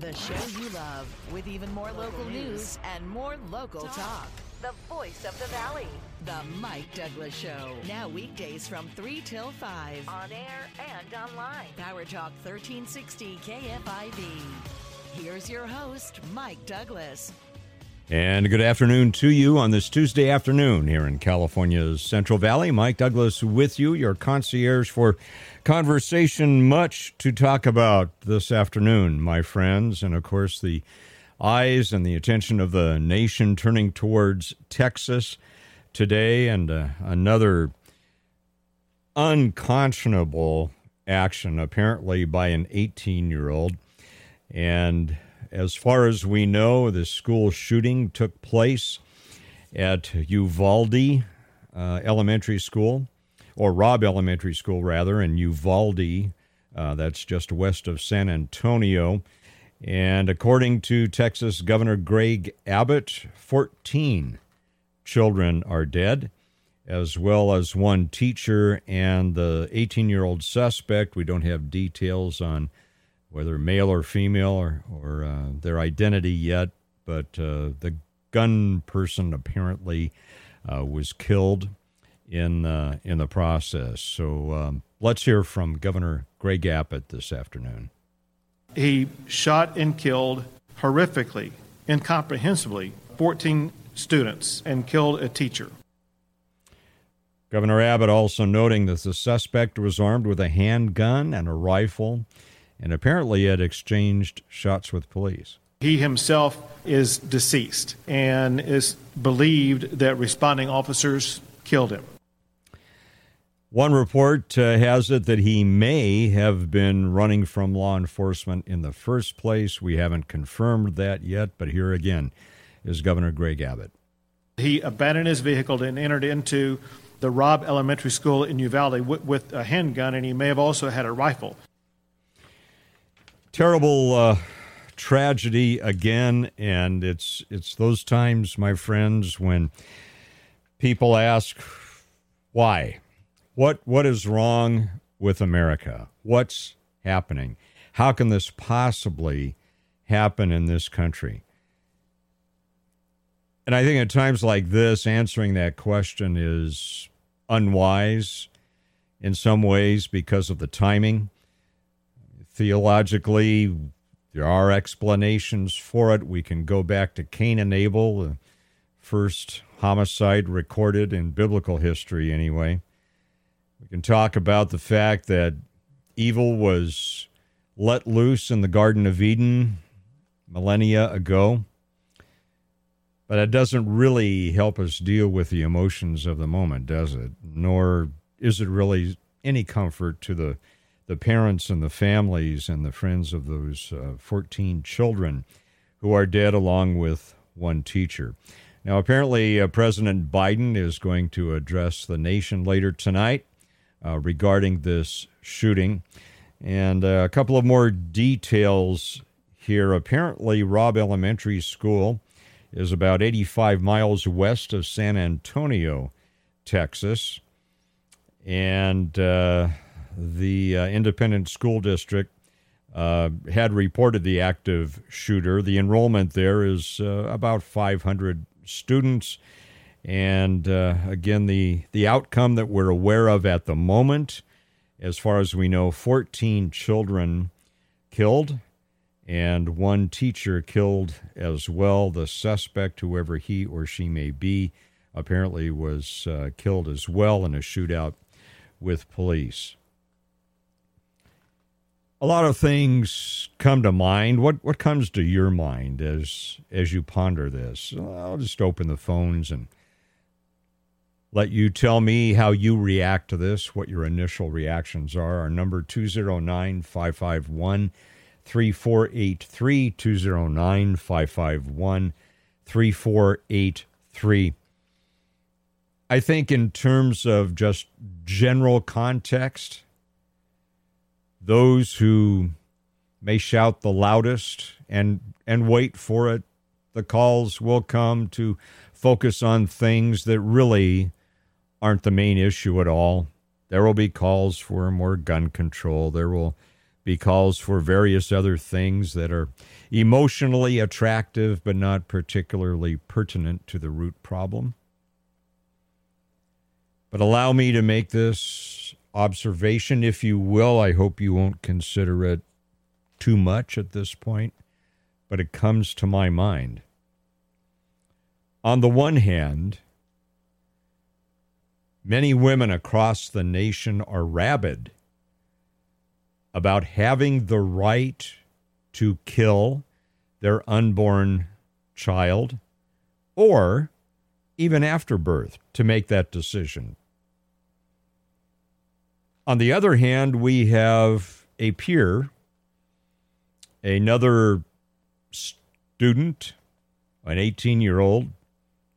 The show you love, with even more local news and more local talk. The voice of the valley. The Mike Douglass Show. Now weekdays from 3 till 5. On air and online. Power Talk 1360 KFIV. Here's your host, Mike Douglass. And good afternoon to you on this Tuesday afternoon here in California's Central Valley. Mike Douglass with you, your concierge for conversation. Much to talk about this afternoon, my friends. And of course, the eyes and the attention of the nation turning towards Texas today and uh, another unconscionable action, apparently by an 18 year old. And as far as we know, the school shooting took place at Uvalde uh, Elementary School, or Robb Elementary School, rather, in Uvalde. Uh, that's just west of San Antonio. And according to Texas Governor Greg Abbott, 14 children are dead, as well as one teacher and the 18 year old suspect. We don't have details on whether male or female or, or uh, their identity yet, but uh, the gun person apparently uh, was killed in uh, in the process. So um, let's hear from Governor Greg Abbott this afternoon. He shot and killed horrifically, incomprehensibly, 14 students and killed a teacher. Governor Abbott also noting that the suspect was armed with a handgun and a rifle and apparently had exchanged shots with police. He himself is deceased and is believed that responding officers killed him. One report uh, has it that he may have been running from law enforcement in the first place. We haven't confirmed that yet, but here again is Governor Greg Abbott. He abandoned his vehicle and entered into the Robb Elementary School in Uvalde with, with a handgun, and he may have also had a rifle. Terrible uh, tragedy again, and it's it's those times, my friends, when people ask why, what what is wrong with America? What's happening? How can this possibly happen in this country? And I think at times like this, answering that question is unwise in some ways because of the timing. Theologically, there are explanations for it. We can go back to Cain and Abel, the first homicide recorded in biblical history, anyway. We can talk about the fact that evil was let loose in the Garden of Eden millennia ago. But it doesn't really help us deal with the emotions of the moment, does it? Nor is it really any comfort to the the parents and the families and the friends of those uh, 14 children who are dead, along with one teacher. Now, apparently, uh, President Biden is going to address the nation later tonight uh, regarding this shooting. And uh, a couple of more details here. Apparently, Robb Elementary School is about 85 miles west of San Antonio, Texas. And uh, the uh, independent school district uh, had reported the active shooter. The enrollment there is uh, about 500 students. And uh, again, the, the outcome that we're aware of at the moment, as far as we know, 14 children killed and one teacher killed as well. The suspect, whoever he or she may be, apparently was uh, killed as well in a shootout with police. A lot of things come to mind. What what comes to your mind as as you ponder this? I'll just open the phones and let you tell me how you react to this, what your initial reactions are. Our number 209 551 3483 209 551 3483. I think, in terms of just general context, those who may shout the loudest and, and wait for it, the calls will come to focus on things that really aren't the main issue at all. There will be calls for more gun control. There will be calls for various other things that are emotionally attractive but not particularly pertinent to the root problem. But allow me to make this observation, if you will. I hope you won't consider it too much at this point, but it comes to my mind. On the one hand, many women across the nation are rabid about having the right to kill their unborn child or even after birth to make that decision. On the other hand, we have a peer, another student, an 18 year old.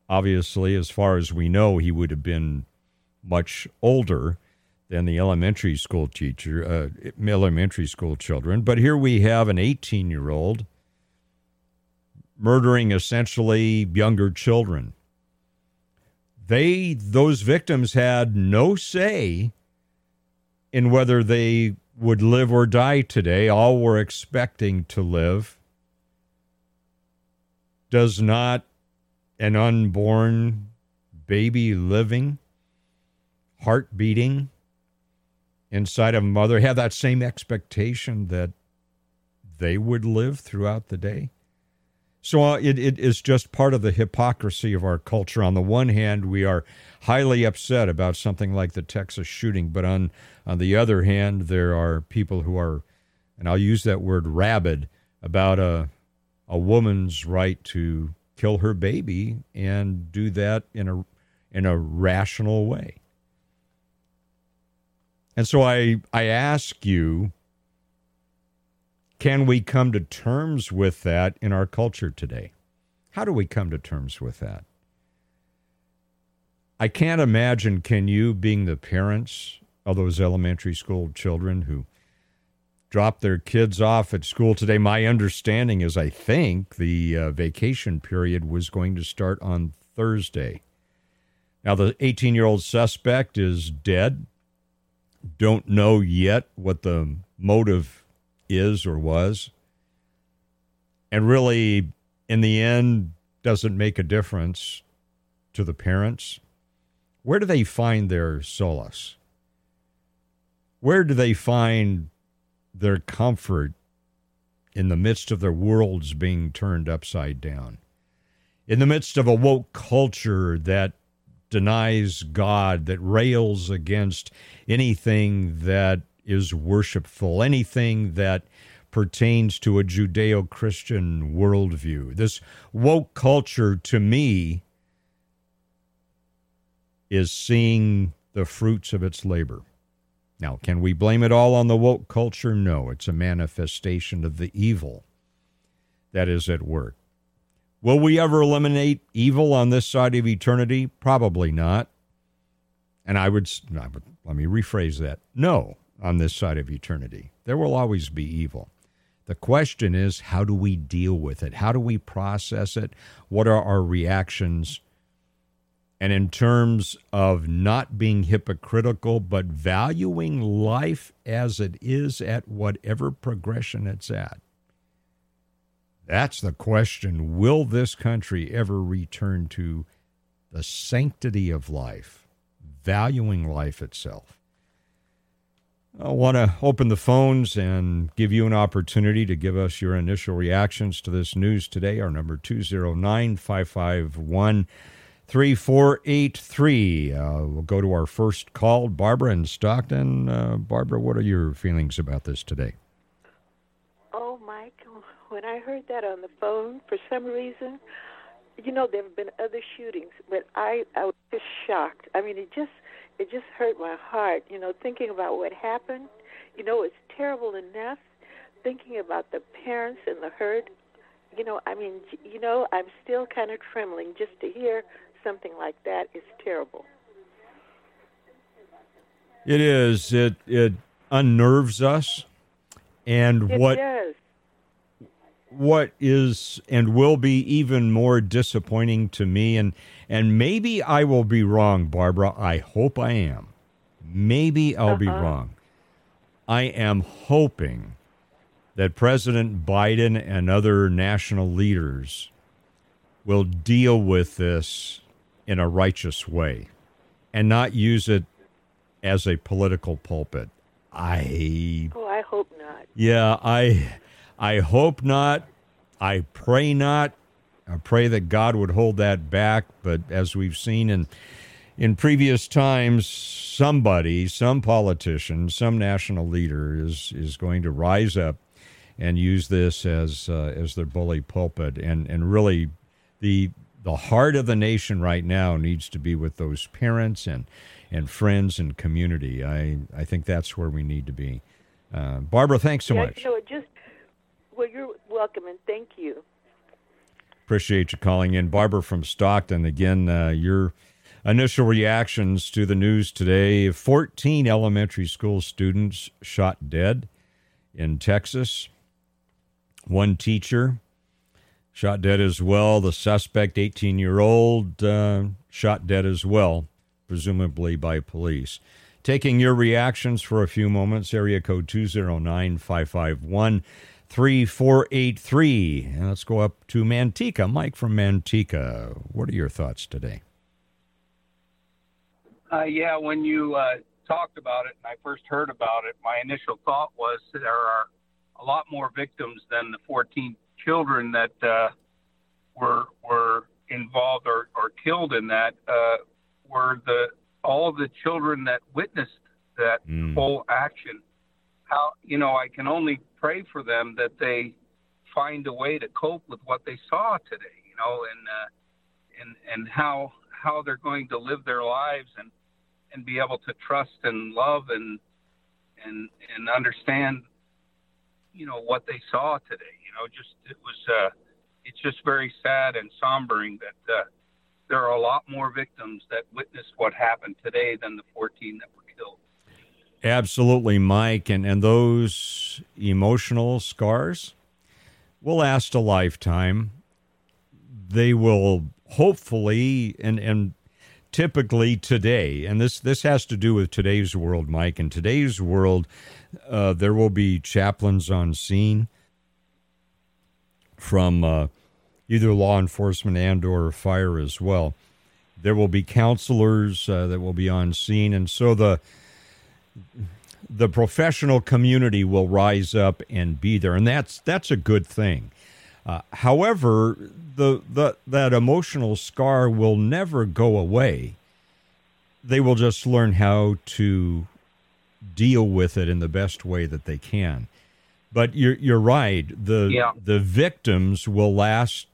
Obviously, as far as we know, he would have been much older than the elementary school teacher, uh, elementary school children. But here we have an 18 year old murdering essentially younger children. They, those victims, had no say in whether they would live or die today. All were expecting to live. Does not an unborn baby living, heart beating, inside of a mother have that same expectation that they would live throughout the day? So it, it is just part of the hypocrisy of our culture. On the one hand, we are highly upset about something like the Texas shooting, but on, on the other hand, there are people who are, and I'll use that word rabid, about a, a woman's right to kill her baby and do that in a, in a rational way. And so I, I ask you, can we come to terms with that in our culture today? How do we come to terms with that? I can't imagine, can you, being the parents of those elementary school children who dropped their kids off at school today? My understanding is I think the uh, vacation period was going to start on Thursday. Now, the 18 year old suspect is dead don't know yet what the motive is or was. And really, in the end, doesn't make a difference to the parents. Where do they find their solace? Where do they find their comfort in the midst of their worlds being turned upside down? In the midst of a woke culture that denies God, that rails against anything that is worshipful, anything that pertains to a Judeo Christian worldview. This woke culture, to me, is seeing the fruits of its labor. Now, can we blame it all on the woke culture? No, it's a manifestation of the evil that is at work. Will we ever eliminate evil on this side of eternity? Probably not. And I would, let me rephrase that. No, on this side of eternity. There will always be evil. The question is, how do we deal with it? How do we process it? What are our reactions? And in terms of not being hypocritical, but valuing life as it is at whatever progression it's at. That's the question. Will this country ever return to the sanctity of life, valuing life itself? I want to open the phones and give you an opportunity to give us your initial reactions to this news today. Our number 209 551 3483. Uh, we'll go to our first call. Barbara in Stockton. Uh, Barbara, what are your feelings about this today? Oh, Mike, when I heard that on the phone, for some reason, you know, there have been other shootings, but I, I was just shocked. I mean, it just, it just hurt my heart. You know, thinking about what happened. You know, it's terrible enough. Thinking about the parents and the hurt. You know, I mean, you know, I'm still kind of trembling just to hear something like that is terrible. It is. It it unnerves us, and it what does what is and will be even more disappointing to me and and maybe I will be wrong Barbara I hope I am maybe I'll uh-huh. be wrong I am hoping that President Biden and other national leaders will deal with this in a righteous way and not use it as a political pulpit. I Oh, I hope not. yeah, I I hope not. I pray not. I pray that God would hold that back, but as we've seen in in previous times, somebody, some politician, some national leader is is going to rise up and use this as uh, as their bully pulpit, and and really the the heart of the nation right now needs to be with those parents and and friends and community. I I think that's where we need to be. Uh, Barbara, thanks so yeah, much. You know, it just well, you're welcome and thank you. Appreciate you calling in, Barbara from Stockton. Again, uh, your initial reactions to the news today: fourteen elementary school students shot dead in Texas. One teacher shot dead as well. The suspect, 18 year old, uh, shot dead as well, presumably by police. Taking your reactions for a few moments, area code 209 551 3483. And let's go up to Manteca. Mike from Manteca, what are your thoughts today? Uh, yeah, when you uh, talked about it and I first heard about it, my initial thought was there are a lot more victims than the 14 children that uh, were were involved or, or killed in that. Uh, were the all the children that witnessed that Mm. whole action? How you know I can only pray for them that they find a way to cope with what they saw today. You know, and uh, and and how how they're going to live their lives and and be able to trust and love and and and understand you know what they saw today you know just it was uh it's just very sad and sombering that uh there are a lot more victims that witnessed what happened today than the 14 that were Absolutely, Mike. And, and those emotional scars will last a lifetime. They will hopefully, and, and typically today, and this, this has to do with today's world, Mike. In today's world, uh, there will be chaplains on scene from uh, either law enforcement and or fire as well. There will be counselors uh, that will be on scene, and so the the professional community will rise up and be there, and that's that's a good thing. Uh, however, the, the that emotional scar will never go away. They will just learn how to deal with it in the best way that they can. But you're you're right. The Yeah. the victims will last.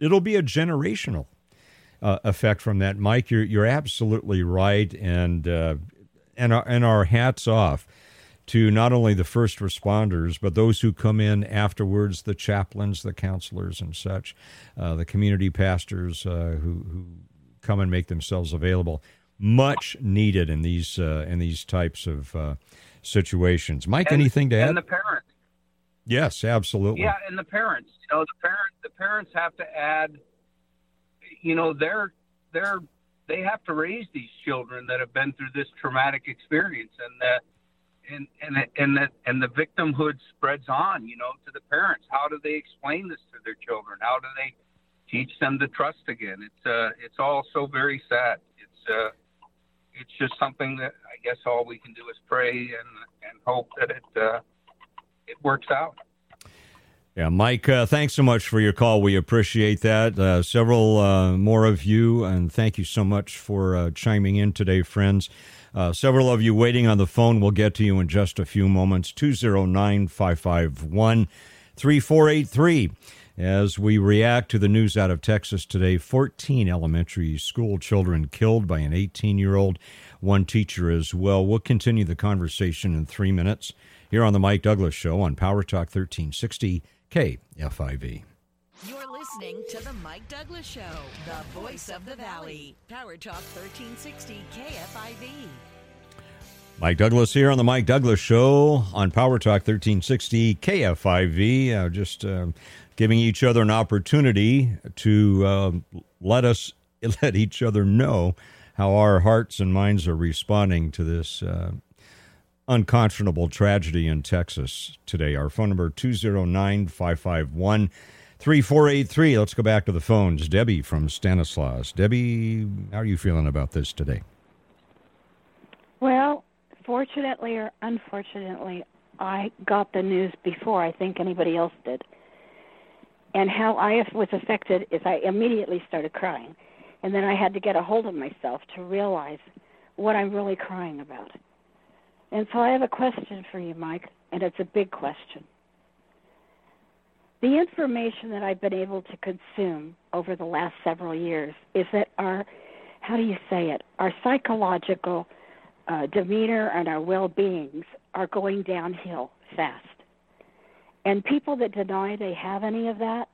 It'll be a generational uh, effect from that, Mike. You're you're absolutely right, and uh, and our, and our hats off to not only the first responders but those who come in afterwards, the chaplains, the counselors, and such, uh, the community pastors uh, who who come and make themselves available. Much needed in these uh, in these types of uh, situations. Mike, and, anything to add? and the parents yes, absolutely. Yeah, and the parents, you know, the parent, the parents have to add, you know, they're they're they have to raise these children that have been through this traumatic experience, and the and and and the and the victimhood spreads on, you know, to the parents. How do they explain this to their children? How do they teach them to trust again? It's uh, it's all so very sad. It's uh, it's just something that I guess all we can do is pray and and hope that it uh, it works out. Yeah, Mike, uh, thanks so much for your call. We appreciate that. Uh, several uh, more of you, and thank you so much for uh, chiming in today, friends. Uh, several of you waiting on the phone. We'll get to you in just a few moments. 209 551 3483. As we react to the news out of Texas today, 14 elementary school children killed by an 18 year old, one teacher as well. We'll continue the conversation in three minutes here on The Mike Douglass Show on Power Talk 1360 KFIV. You're listening to The Mike Douglass Show, the voice of the valley. Power Talk 1360 KFIV. Mike Douglass here on the Mike Douglass Show on Power Talk 1360 KFIV. Uh, just uh, giving each other an opportunity to uh, let us let each other know how our hearts and minds are responding to this uh, unconscionable tragedy in Texas today. Our phone number 209 551 3483. Let's go back to the phones. Debbie from Stanislaus. Debbie, how are you feeling about this today? Well, fortunately or unfortunately, I got the news before I think anybody else did. And how I was affected is I immediately started crying. And then I had to get a hold of myself to realize what I'm really crying about. And so I have a question for you, Mike, and it's a big question. The information that I've been able to consume over the last several years is that our, how do you say it, our psychological uh, demeanor and our well beings are going downhill fast. And people that deny they have any of that,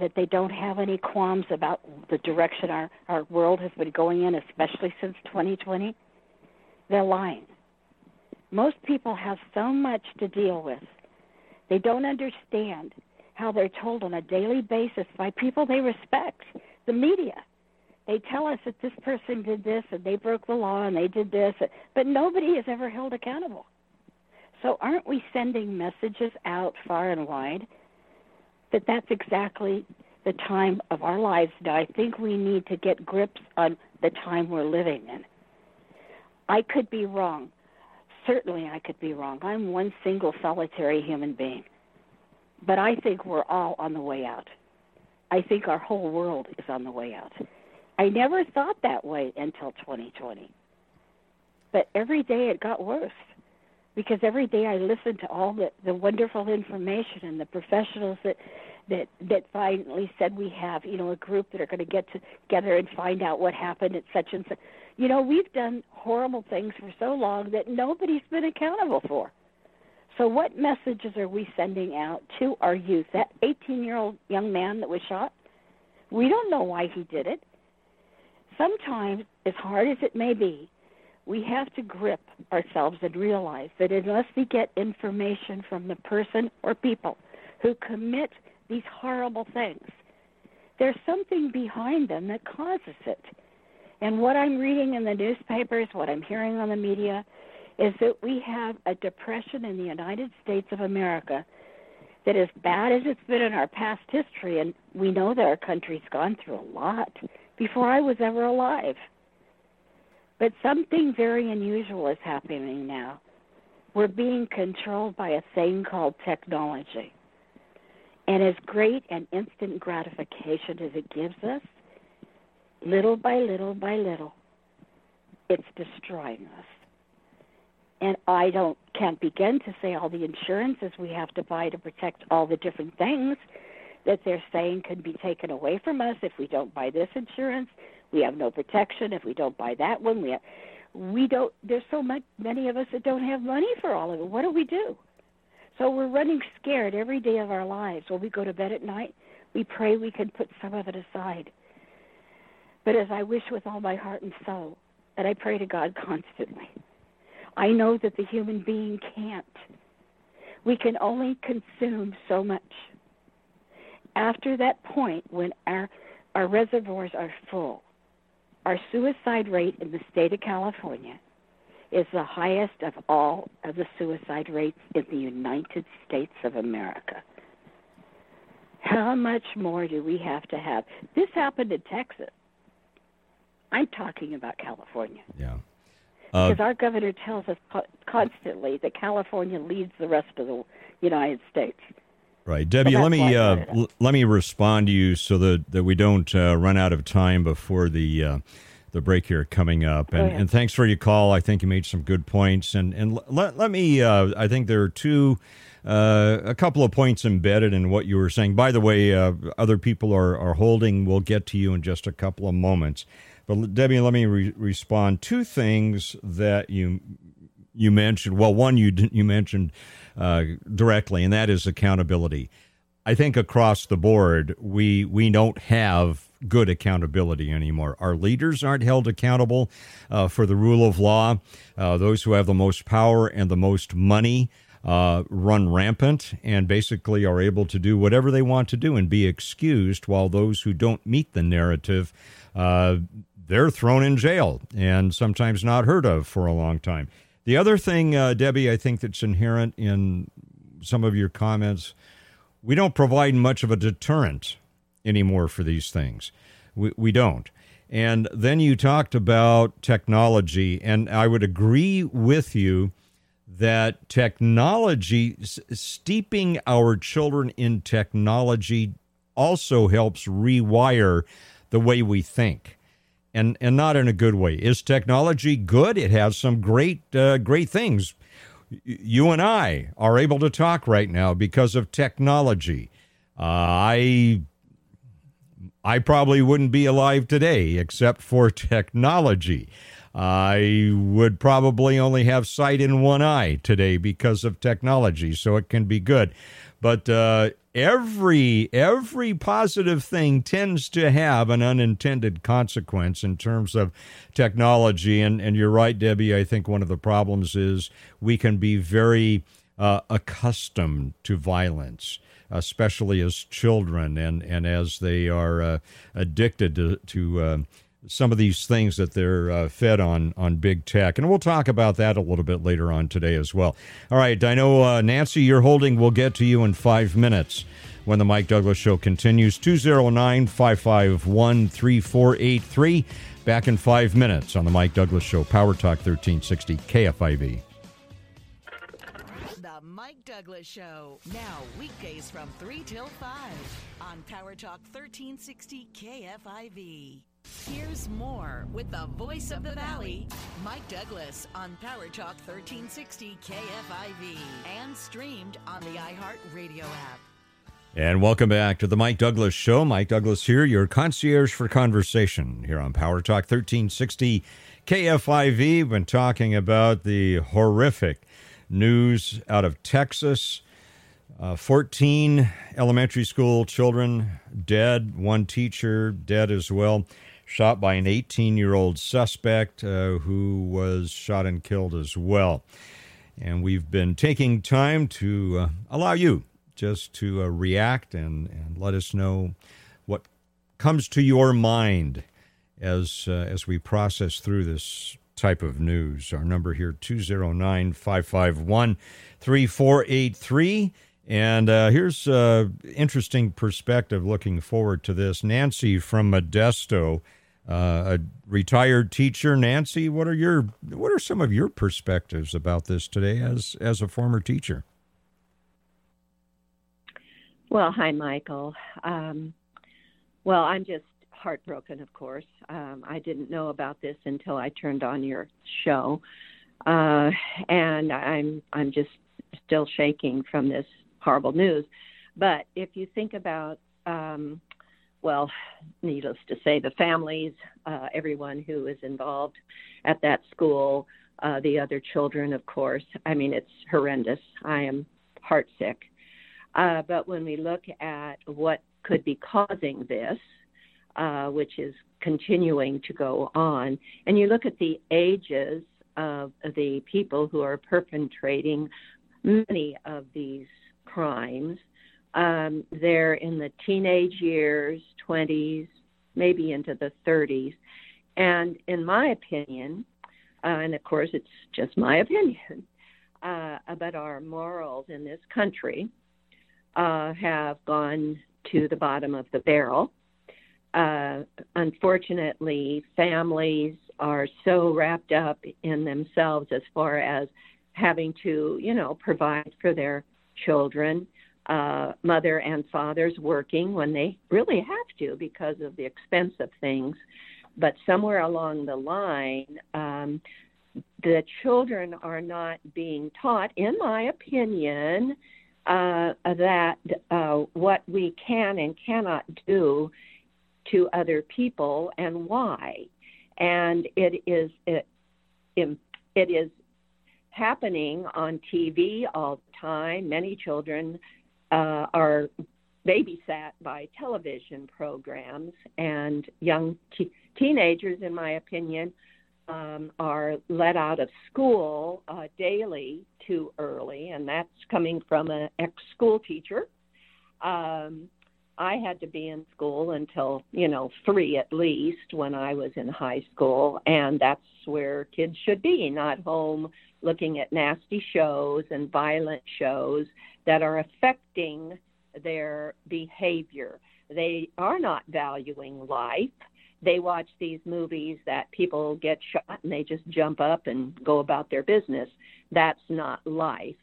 that they don't have any qualms about the direction our, our world has been going in, especially since 2020, they're lying. Most people have so much to deal with. They don't understand how they're told on a daily basis by people they respect, the media. They tell us that this person did this and they broke the law and they did this, but nobody is ever held accountable. So aren't we sending messages out far and wide that that's exactly the time of our lives now? I think we need to get grips on the time we're living in. I could be wrong. Certainly I could be wrong. I'm one single solitary human being. But I think we're all on the way out. I think our whole world is on the way out. I never thought that way until 2020. But every day it got worse because every day I listened to all the, the wonderful information and the professionals that that that finally said we have you know a group that are going to get together and find out what happened at such and such. You know we've done horrible things for so long that nobody's been accountable for. So, what messages are we sending out to our youth? That 18 year old young man that was shot, we don't know why he did it. Sometimes, as hard as it may be, we have to grip ourselves and realize that unless we get information from the person or people who commit these horrible things, there's something behind them that causes it. And what I'm reading in the newspapers, what I'm hearing on the media, is that we have a depression in the United States of America that as bad as it's been in our past history, and we know that our country's gone through a lot before I was ever alive. But something very unusual is happening now. We're being controlled by a thing called technology. And as great and instant gratification as it gives us, little by little by little, it's destroying us and I don't can't begin to say all the insurances we have to buy to protect all the different things that they're saying could be taken away from us if we don't buy this insurance. We have no protection if we don't buy that one. We have, we don't. There's so much many of us that don't have money for all of it. What do we do? So we're running scared every day of our lives. When we go to bed at night, we pray we can put some of it aside. But as I wish with all my heart and soul, and I pray to God constantly I know that the human being can't. We can only consume so much. After that point, when our, our reservoirs are full, our suicide rate in the state of California is the highest of all of the suicide rates in the United States of America. How much more do we have to have? This happened in Texas. I'm talking about California. Yeah. Uh, because our governor tells us constantly that California leads the rest of the United States. Right, Debbie. So let me uh, l- let me respond to you so that, that we don't uh, run out of time before the uh, the break here coming up. And, and thanks for your call. I think you made some good points. And and let let me. Uh, I think there are two. Uh, a couple of points embedded in what you were saying. By the way, other people are, are holding. We'll get to you in just a couple of moments. But Debbie, let me re- respond. Two things that you you mentioned. Well, one you you mentioned uh, directly, and that is accountability. I think across the board, we we don't have good accountability anymore. Our leaders aren't held accountable uh, for the rule of law. Uh, those who have the most power and the most money uh, run rampant and basically are able to do whatever they want to do and be excused, while those who don't meet the narrative uh, they're thrown in jail and sometimes not heard of for a long time. The other thing, uh, Debbie, I think that's inherent in some of your comments, we don't provide much of a deterrent anymore for these things. We, we don't. And then you talked about technology, and I would agree with you that technology, steeping our children in technology, also helps rewire the way we think. And, and not in a good way. Is technology good? It has some great uh, great things. You and I are able to talk right now because of technology. Uh, I I probably wouldn't be alive today except for technology. I would probably only have sight in one eye today because of technology, so it can be good. But uh, every every positive thing tends to have an unintended consequence in terms of technology. And and you're right, Debbie. I think one of the problems is we can be very uh, accustomed to violence especially as children and, and as they are uh, addicted to, to uh, some of these things that they're uh, fed on on big tech. And we'll talk about that a little bit later on today as well. All right, I know, uh, Nancy, you're holding. We'll get to you in five minutes when the Mike Douglass Show continues. 209 551 3483. Back in five minutes on the Mike Douglass Show, Power Talk 1360 KFIV. The Mike Douglass Show. Now, weekdays from 3 till 5 on Power Talk 1360 KFIV. Here's more with the voice of the valley, Mike Douglass, on Power Talk 1360 KFIV and streamed on the iHeart Radio app. And welcome back to the Mike Douglass Show. Mike Douglass here, your concierge for conversation here on Power Talk 1360 KFIV. We've been talking about the horrific news out of Texas. Uh, 14 elementary school children dead, one teacher dead as well, shot by an 18 year old suspect uh, who was shot and killed as well. And we've been taking time to uh, allow you just to uh, react and, and let us know what comes to your mind as, uh, as we process through this type of news. Our number here 209 551 3483. And uh, here's uh, interesting perspective looking forward to this. Nancy from Modesto, uh, a retired teacher. Nancy, what are your what are some of your perspectives about this today as as a former teacher? Well, hi, Michael. Um, well, I'm just heartbroken, of course. Um, I didn't know about this until I turned on your show, uh, and I'm I'm just still shaking from this horrible news. But if you think about, um, well, needless to say, the families, uh, everyone who is involved at that school, uh, the other children, of course. I mean, it's horrendous. I am heartsick. Uh, but when we look at what could be causing this, uh, which is continuing to go on. And you look at the ages of the people who are perpetrating many of these crimes. Um, they're in the teenage years, 20s, maybe into the 30s. And in my opinion, uh, and of course it's just my opinion, uh, but our morals in this country uh, have gone to the bottom of the barrel uh, unfortunately, families are so wrapped up in themselves as far as having to, you know, provide for their children. Uh, mother and fathers working when they really have to because of the expense of things. But somewhere along the line, um, the children are not being taught, in my opinion, uh, that uh, what we can and cannot do to other people and why. And it is it, it is happening on TV all the time. Many children uh, are babysat by television programs, and young t- teenagers, in my opinion, um, are let out of school uh, daily too early, and that's coming from an ex-school teacher. Um, I had to be in school until, you know, three at least when I was in high school. And that's where kids should be, not home looking at nasty shows and violent shows that are affecting their behavior. They are not valuing life. They watch these movies that people get shot and they just jump up and go about their business. That's not life.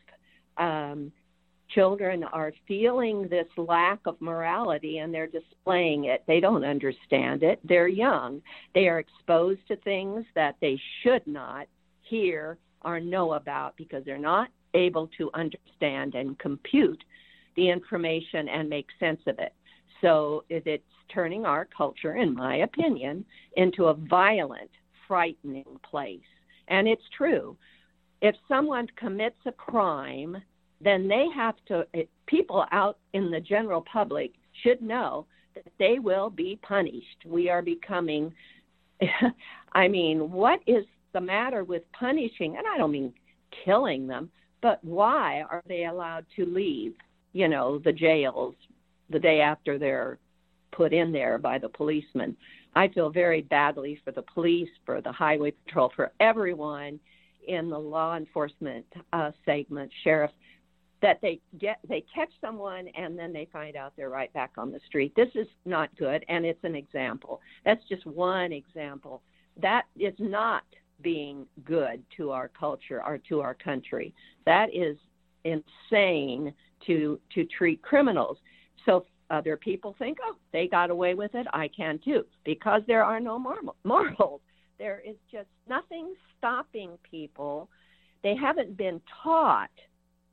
Um, children are feeling this lack of morality and they're displaying it. They don't understand it. They're young. They are exposed to things that they should not hear or know about because they're not able to understand and compute the information and make sense of it. So it's turning our culture, in my opinion, into a violent, frightening place. And it's true. If someone commits a crime, then they have to, people out in the general public should know that they will be punished. We are becoming, I mean, what is the matter with punishing? And I don't mean killing them, but why are they allowed to leave, you know, the jails the day after they're put in there by the policeman? I feel very badly for the police, for the highway patrol, for everyone in the law enforcement uh, segment, sheriffs, that they get they catch someone and then they find out they're right back on the street. This is not good, and it's an example. That's just one example. That is not being good to our culture or to our country. That is insane to to treat criminals. So other people think, oh, they got away with it, I can too, because there are no morals. There is just nothing stopping people. They haven't been taught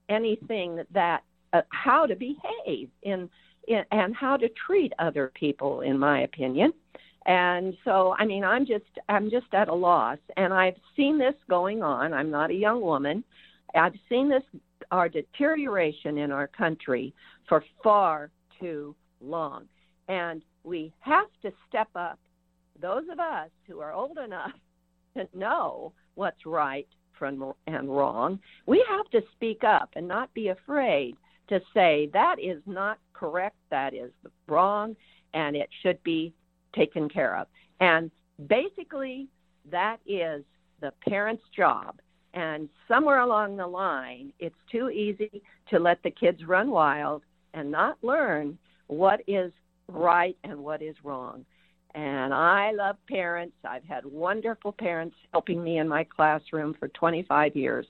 anything that uh, how to behave in, in and how to treat other people, in my opinion. And so, I mean, I'm just I'm just at a loss, and I've seen this going on. I'm not a young woman. I've seen this our deterioration in our country for far too long, and we have to step up. Those of us who are old enough to know what's right from and wrong, we have to speak up and not be afraid to say that is not correct, that is wrong, and it should be taken care of. And basically, that is the parent's job. And somewhere along the line, it's too easy to let the kids run wild and not learn what is right and what is wrong. And I love parents. I've had wonderful parents helping me in my classroom for 25 years.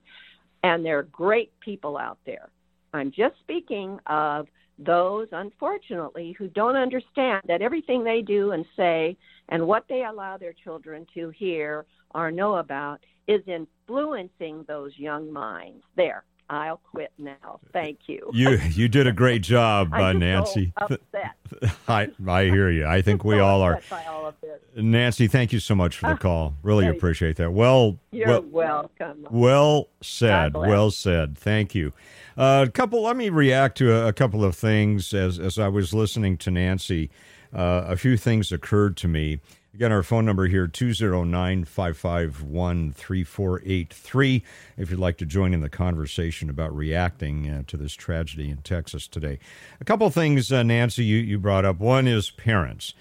And they're great people out there. I'm just speaking of those, unfortunately, who don't understand that everything they do and say and what they allow their children to hear or know about is influencing those young minds. There, I'll quit now. Thank you. You you did a great job, uh, Nancy. So I I hear you. I think we all are. All Nancy, thank you so much for the call. Really appreciate that. Well, you're well, welcome. Well said. Well said. Thank you. Uh, a couple. Let me react to a, a, couple of things as as I was listening to Nancy. Uh, a few things occurred to me. Again, our phone number here, 209 551 3483, if you'd like to join in the conversation about reacting uh, to this tragedy in Texas today. A couple things, uh, Nancy, you, you brought up. One is parents.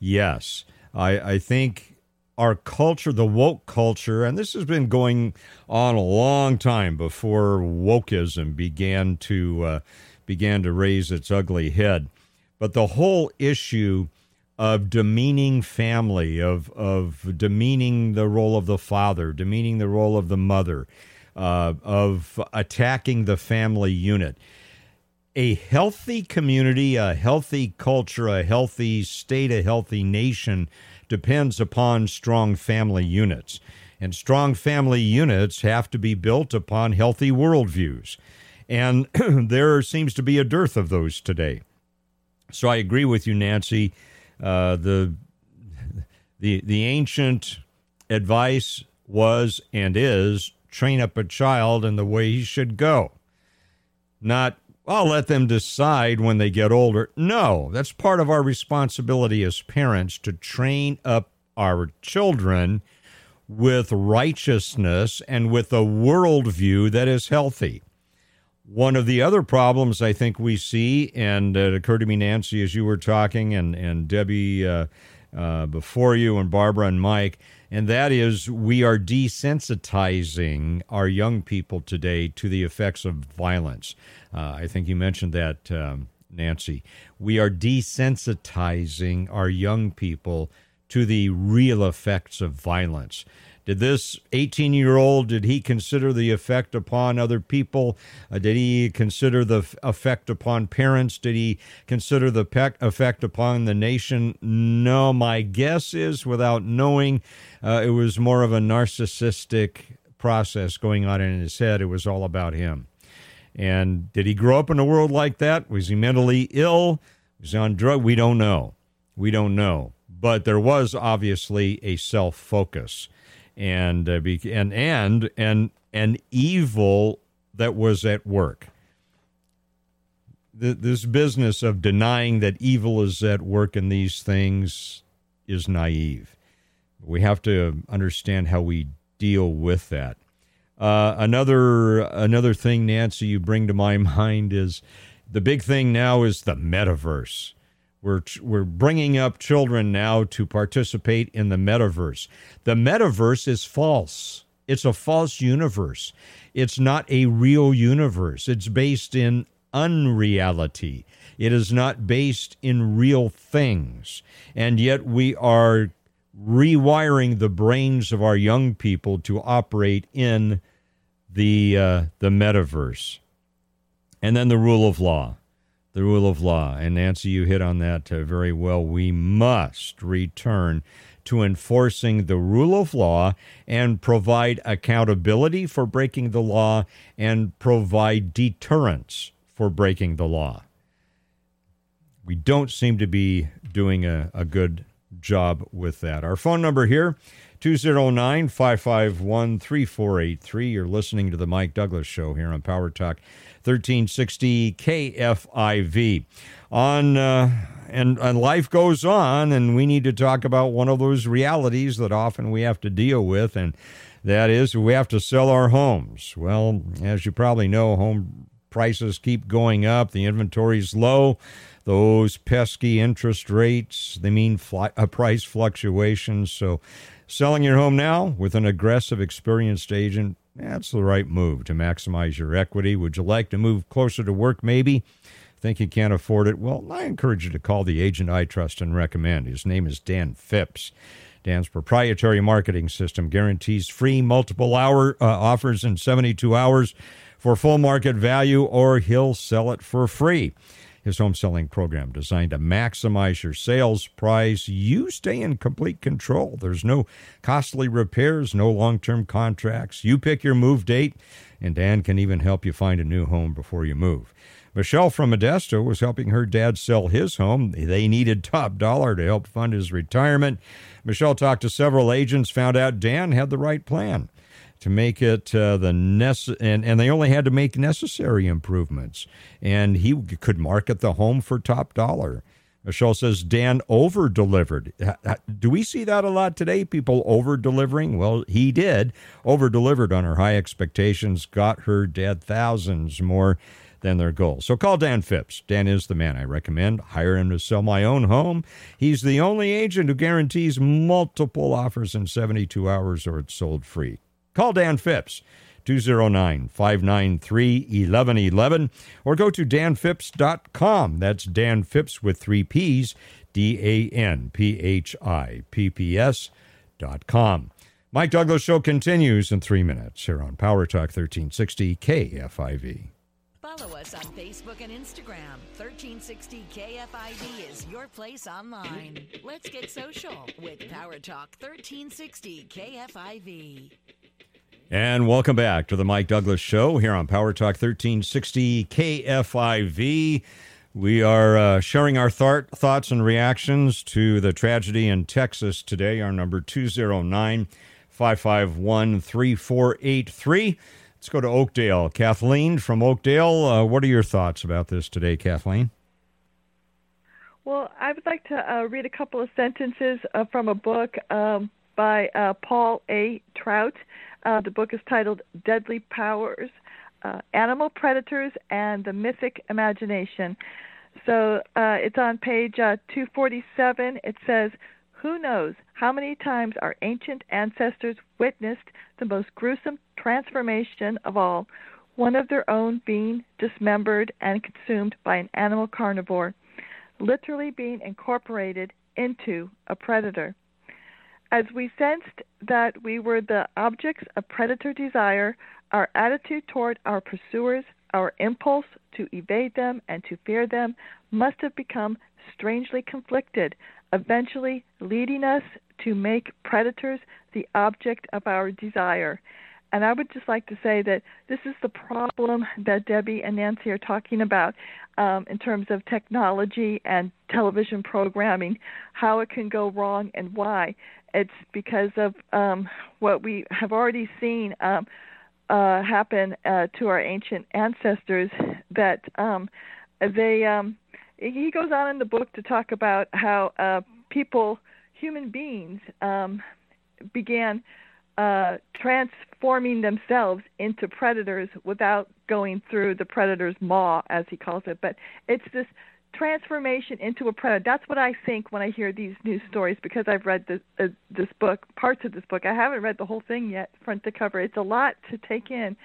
Yes, I, I think our culture, the woke culture, and this has been going on a long time before wokeism began to uh, began to raise its ugly head. But the whole issue of demeaning family, of of demeaning the role of the father, demeaning the role of the mother, uh, of attacking the family unit. A healthy community, a healthy culture, a healthy state, a healthy nation depends upon strong family units. And strong family units have to be built upon healthy worldviews. And there seems to be a dearth of those today. So I agree with you, Nancy uh, the the the ancient advice was and is train up a child in the way he should go. Not I'll let them decide when they get older. No, that's part of our responsibility as parents to train up our children with righteousness and with a worldview that is healthy. One of the other problems I think we see, and it occurred to me, Nancy, as you were talking, and and Debbie uh, uh, before you and Barbara and Mike, and that is we are desensitizing our young people today to the effects of violence. Uh, I think you mentioned that, um, Nancy. We are desensitizing our young people to the real effects of violence. Did this 18 year old, did he consider the effect upon other people? Uh, did he consider the f- effect upon parents? Did he consider the pe- effect upon the nation? No, my guess is without knowing, uh, it was more of a narcissistic process going on in his head. It was all about him. And did he grow up in a world like that? Was he mentally ill? Was he on drug? We don't know. We don't know. But there was obviously a self focus and uh, be, and and and an evil that was at work. The, this business of denying that evil is at work in these things is naive. We have to understand how we deal with that. Uh, another another thing, Nancy, you bring to my mind is the big thing now is the metaverse. We're, we're bringing up children now to participate in the metaverse. The metaverse is false. It's a false universe. It's not a real universe. It's based in unreality. It is not based in real things. And yet we are rewiring the brains of our young people to operate in the uh, the metaverse. And then the rule of law the rule of law. And Nancy, you hit on that uh, very well. We must return to enforcing the rule of law and provide accountability for breaking the law and provide deterrence for breaking the law. We don't seem to be doing a, a good job with that. Our phone number here 209 551 3483. You're listening to The Mike Douglass Show here on Power Talk 1360 KFIV. On uh, and and life goes on, and we need to talk about one of those realities that often we have to deal with, and that is we have to sell our homes. Well, as you probably know, home prices keep going up. The inventory's low. Those pesky interest rates, they mean fly, uh, price fluctuations. So, selling your home now with an aggressive, experienced agent that's the right move to maximize your equity. Would you like to move closer to work, maybe? Think you can't afford it? Well, I encourage you to call the agent I trust and recommend. His name is Dan Phipps. Dan's proprietary marketing system guarantees free multiple hour uh, offers in 72 hours for full market value, or he'll sell it for free his home selling program designed to maximize your sales price. You stay in complete control. There's no costly repairs, no long term contracts. You pick your move date, and Dan can even help you find a new home before you move. Michelle from Modesto was helping her dad sell his home. They needed top dollar to help fund his retirement. Michelle talked to several agents, found out Dan had the right plan to make it uh, the nece- and and they only had to make necessary improvements, and he could market the home for top dollar. Michelle says Dan over delivered. Do we see that a lot today? People over delivering? Well, he did over delivered on her high expectations, got her dad thousands more than their goal. So call Dan Phipps. Dan is the man I recommend. Hire him to sell my own home. He's the only agent who guarantees multiple offers in 72 hours or it's sold free. Call Dan Phipps. 209 593 1111 or go to danphipps.com. That's Dan Phipps with three P's, D A N P H I P P S dot com. Mike Douglass Show continues in three minutes here on Power Talk 1360 KFIV. Follow us on Facebook and Instagram. 1360 KFIV is your place online. Let's get social with Power Talk 1360 KFIV. And welcome back to the Mike Douglass Show here on Power Talk 1360 KFIV. We are uh, sharing our th- thoughts and reactions to the tragedy in Texas today. Our number 209 551 3483. Let's go to Oakdale. Kathleen from Oakdale, uh, what are your thoughts about this today, Kathleen? Well, I would like to uh, read a couple of sentences uh, from a book um, by uh, Paul A. Trout. Uh, the book is titled Deadly Powers uh, Animal Predators and the Mythic Imagination. So uh, it's on page uh, 247. It says, Who knows how many times our ancient ancestors witnessed the most gruesome transformation of all, one of their own being dismembered and consumed by an animal carnivore, literally being incorporated into a predator. As we sensed that we were the objects of predator desire, our attitude toward our pursuers, our impulse to evade them and to fear them, must have become strangely conflicted, eventually leading us to make predators the object of our desire. And I would just like to say that this is the problem that Debbie and Nancy are talking about um, in terms of technology and television programming, how it can go wrong and why. It's because of um, what we have already seen um, uh, happen uh, to our ancient ancestors that um, they. Um, he goes on in the book to talk about how uh, people, human beings, um, began uh, transforming themselves into predators without going through the predator's maw, as he calls it. But it's this transformation into a predator. That's what I think when I hear these news stories because I've read this uh, this book, parts of this book. I haven't read the whole thing yet, front to cover. It's a lot to take in,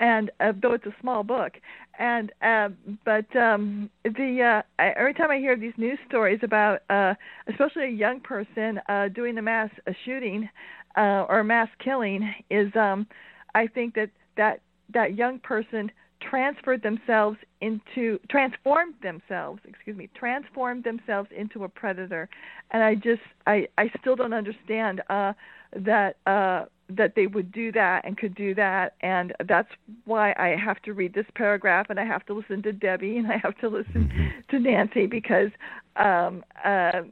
and uh, though it's a small book, and uh, but um, the uh, I, every time I hear these news stories about, uh, especially a young person uh, doing a mass a shooting, uh, or mass killing is um, I think that that that young person transferred themselves into transformed themselves excuse me transformed themselves into a predator and i just i i still don't understand uh that uh that they would do that and could do that and that's why i have to read this paragraph and i have to listen to debbie and i have to listen Mm-hmm. to nancy because um uh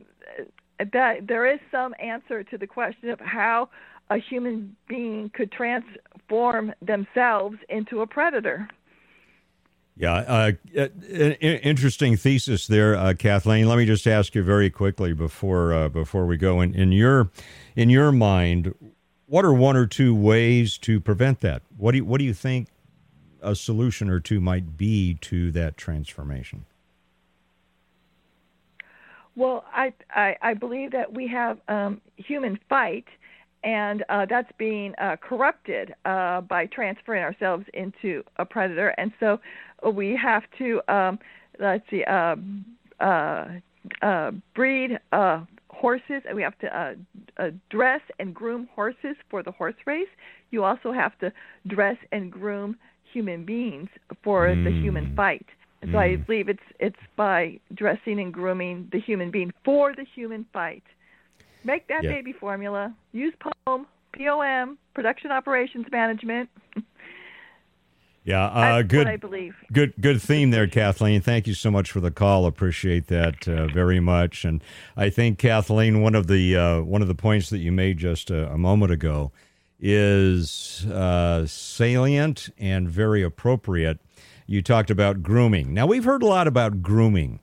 that there is some answer to the question of how a human being could transform themselves into a predator. Yeah, uh, uh, interesting thesis there, uh, Kathleen. Let me just ask you very quickly before uh, before we go. In, in your in your mind, what are one or two ways to prevent that? What do you, what do you think a solution or two might be to that transformation? Well, I I, I believe that we have um, human fight, and uh, that's being uh, corrupted uh, by transferring ourselves into a predator, and so we have to um, let's see uh, uh, uh, breed uh, horses, and we have to uh, uh, dress and groom horses for the horse race. You also have to dress and groom human beings for mm. the human fight. And so I believe it's it's by dressing and grooming the human being for the human fight. Make that Yeah. baby formula. Use POM, POM, Production Operations Management. Yeah, uh, good. I believe. Good, good theme there, Kathleen. Thank you so much for the call. Appreciate that uh, very much. And I think Kathleen, one of the uh, one of the points that you made just a, a moment ago is uh, salient and very appropriate. You talked about grooming. Now we've heard a lot about grooming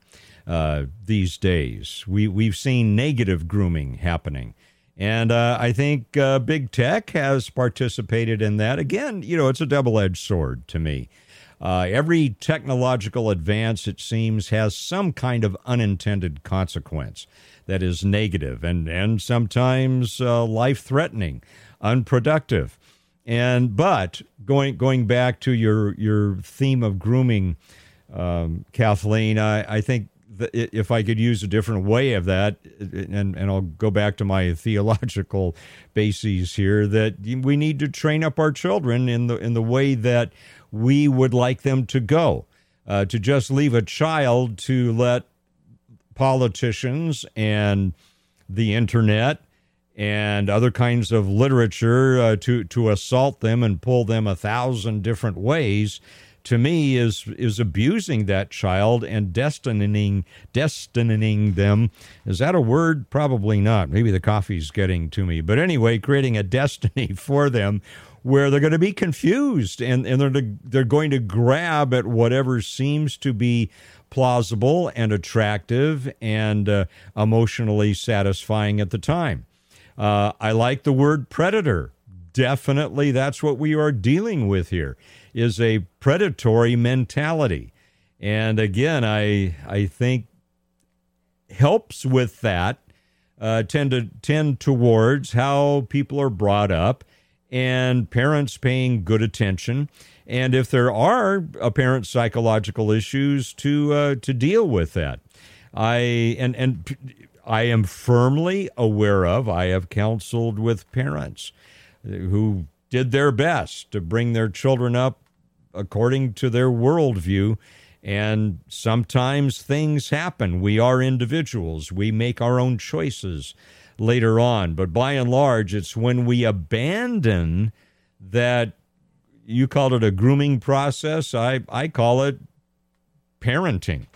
uh, these days. We we've seen negative grooming happening. And uh, I think uh, big tech has participated in that. Again, you know, it's a double edged sword to me. Uh, every technological advance, it seems, has some kind of unintended consequence that is negative and, and sometimes uh, life threatening, unproductive. And but going going back to your your theme of grooming, um, Kathleen, I, I think if I could use a different way of that, and and I'll go back to my theological bases here, that we need to train up our children in the in the way that we would like them to go. Uh, to just leave a child to let politicians and the internet and other kinds of literature uh, to to assault them and pull them a thousand different ways to me is is abusing that child and destining destining them. Is that a word? Probably not. Maybe the coffee's getting to me. But anyway creating a destiny for them where they're going to be confused and, and they're, they're going to grab at whatever seems to be plausible and attractive and uh, emotionally satisfying at the time. Uh, I like the word predator. Definitely, that's what we are dealing with here is a predatory mentality. And again, I I think helps with that uh, tend to tend towards how people are brought up and parents paying good attention and if there are apparent psychological issues to uh, to deal with that i and and i am firmly aware of i have counseled with parents who did their best to bring their children up according to their worldview and sometimes things happen. We are individuals, we make our own choices later on. But by and large, it's when we abandon that you called it a grooming process. I, I call it parenting.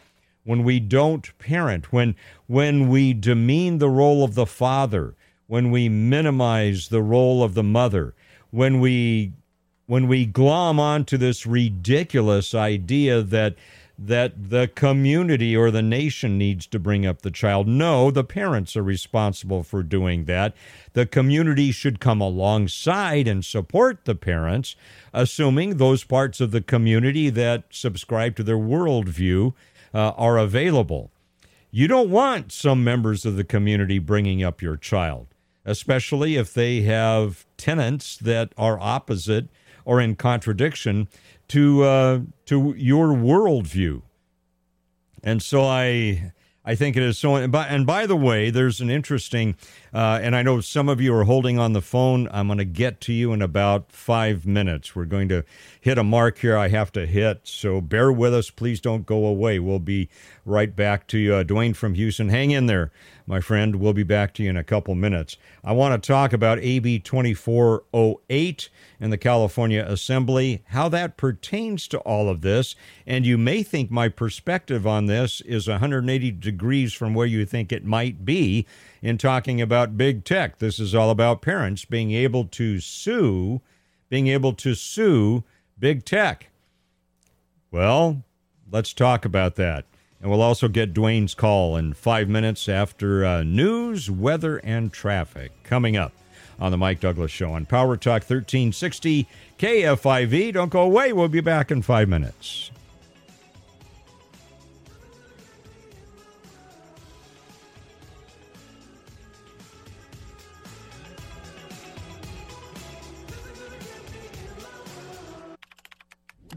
When we don't parent, when when we demean the role of the father, when we minimize the role of the mother, when we when we glom onto this ridiculous idea that that the community or the nation needs to bring up the child. No, the parents are responsible for doing that. The community should come alongside and support the parents, assuming those parts of the community that subscribe to their worldview uh, are available. You don't want some members of the community bringing up your child, especially if they have tenets that are opposite or in contradiction to uh, to your worldview. And so I I think it is so. And by, and by the way, there's an interesting, uh, and I know some of you are holding on the phone. I'm going to get to you in about five minutes. We're going to hit a mark here I have to hit. So bear with us. Please don't go away. We'll be right back to you. Uh, Dwayne from Houston, hang in there, my friend. We'll be back to you in a couple minutes. I want to talk about AB 2408 in the California Assembly, how that pertains to all of this. And you may think my perspective on this is 180 degrees from where you think it might be in talking about big tech. This is all about parents being able to sue, being able to sue big tech. Well, let's talk about that. And we'll also get Dwayne's call in five minutes after uh, news, weather, and traffic coming up on the Mike Douglass Show on Power Talk 1360 KFIV. Don't go away. We'll be back in five minutes.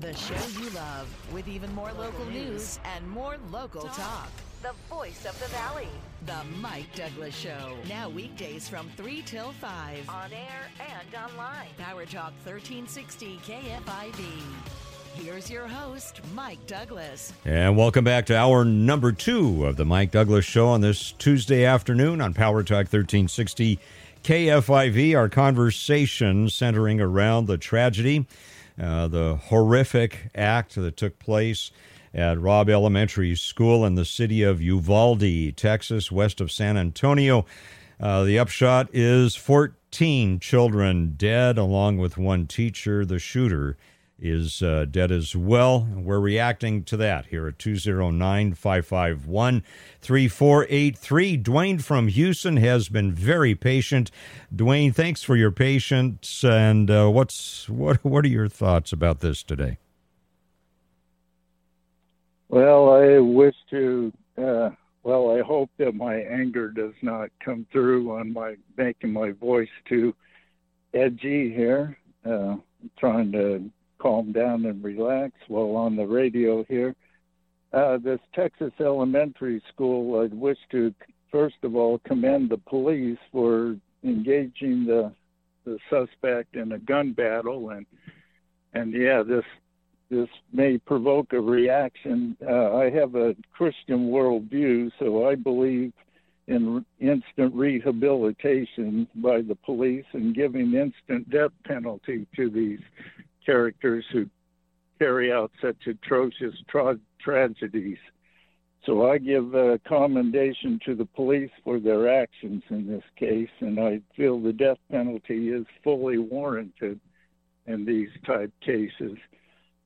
The show you love with even more local news and more local talk. The voice of the valley. The Mike Douglass Show. Now weekdays from 3 till 5. On air and online. Power Talk 1360 KFIV. Here's your host, Mike Douglass. And welcome back to hour number two of the Mike Douglass Show on this Tuesday afternoon on Power Talk 1360 KFIV. Our conversation centering around the tragedy, uh, the horrific act that took place at Robb Elementary School in the city of Uvalde, Texas, west of San Antonio. Uh, the upshot is 14 children dead, along with one teacher. The shooter is uh, dead as well. We're reacting to that here at 209 551 3483. Dwayne from Houston has been very patient. Dwayne, thanks for your patience. And uh, what's what, what are your thoughts about this today? Well, I wish to. Uh, well, I hope that my anger does not come through on my making my voice too edgy here. Uh, trying to calm down and relax while on the radio here. Uh, this Texas elementary school, I'd wish to first of all commend the police for engaging the the suspect in a gun battle and and yeah, this this may provoke a reaction. Uh, I have a Christian worldview, so I believe in instant rehabilitation by the police and giving instant death penalty to these characters who carry out such atrocious tra- tragedies. So I give a commendation to the police for their actions in this case, and I feel the death penalty is fully warranted in these type cases.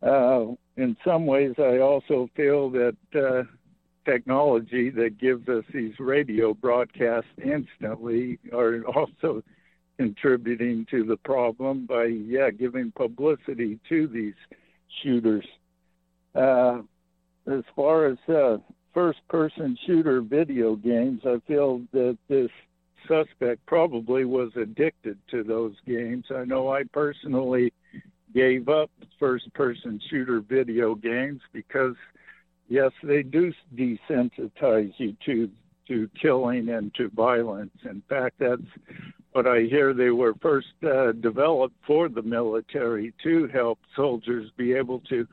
Uh, in some ways, I also feel that uh, technology that gives us these radio broadcasts instantly are also contributing to the problem by yeah giving publicity to these shooters. Uh, as far as uh, first-person shooter video games, I feel that this suspect probably was addicted to those games. I know I personally gave up first person shooter video games because yes, they do desensitize you to to killing and to violence. In fact, that's what I hear they were first uh, developed for the military to help soldiers be able to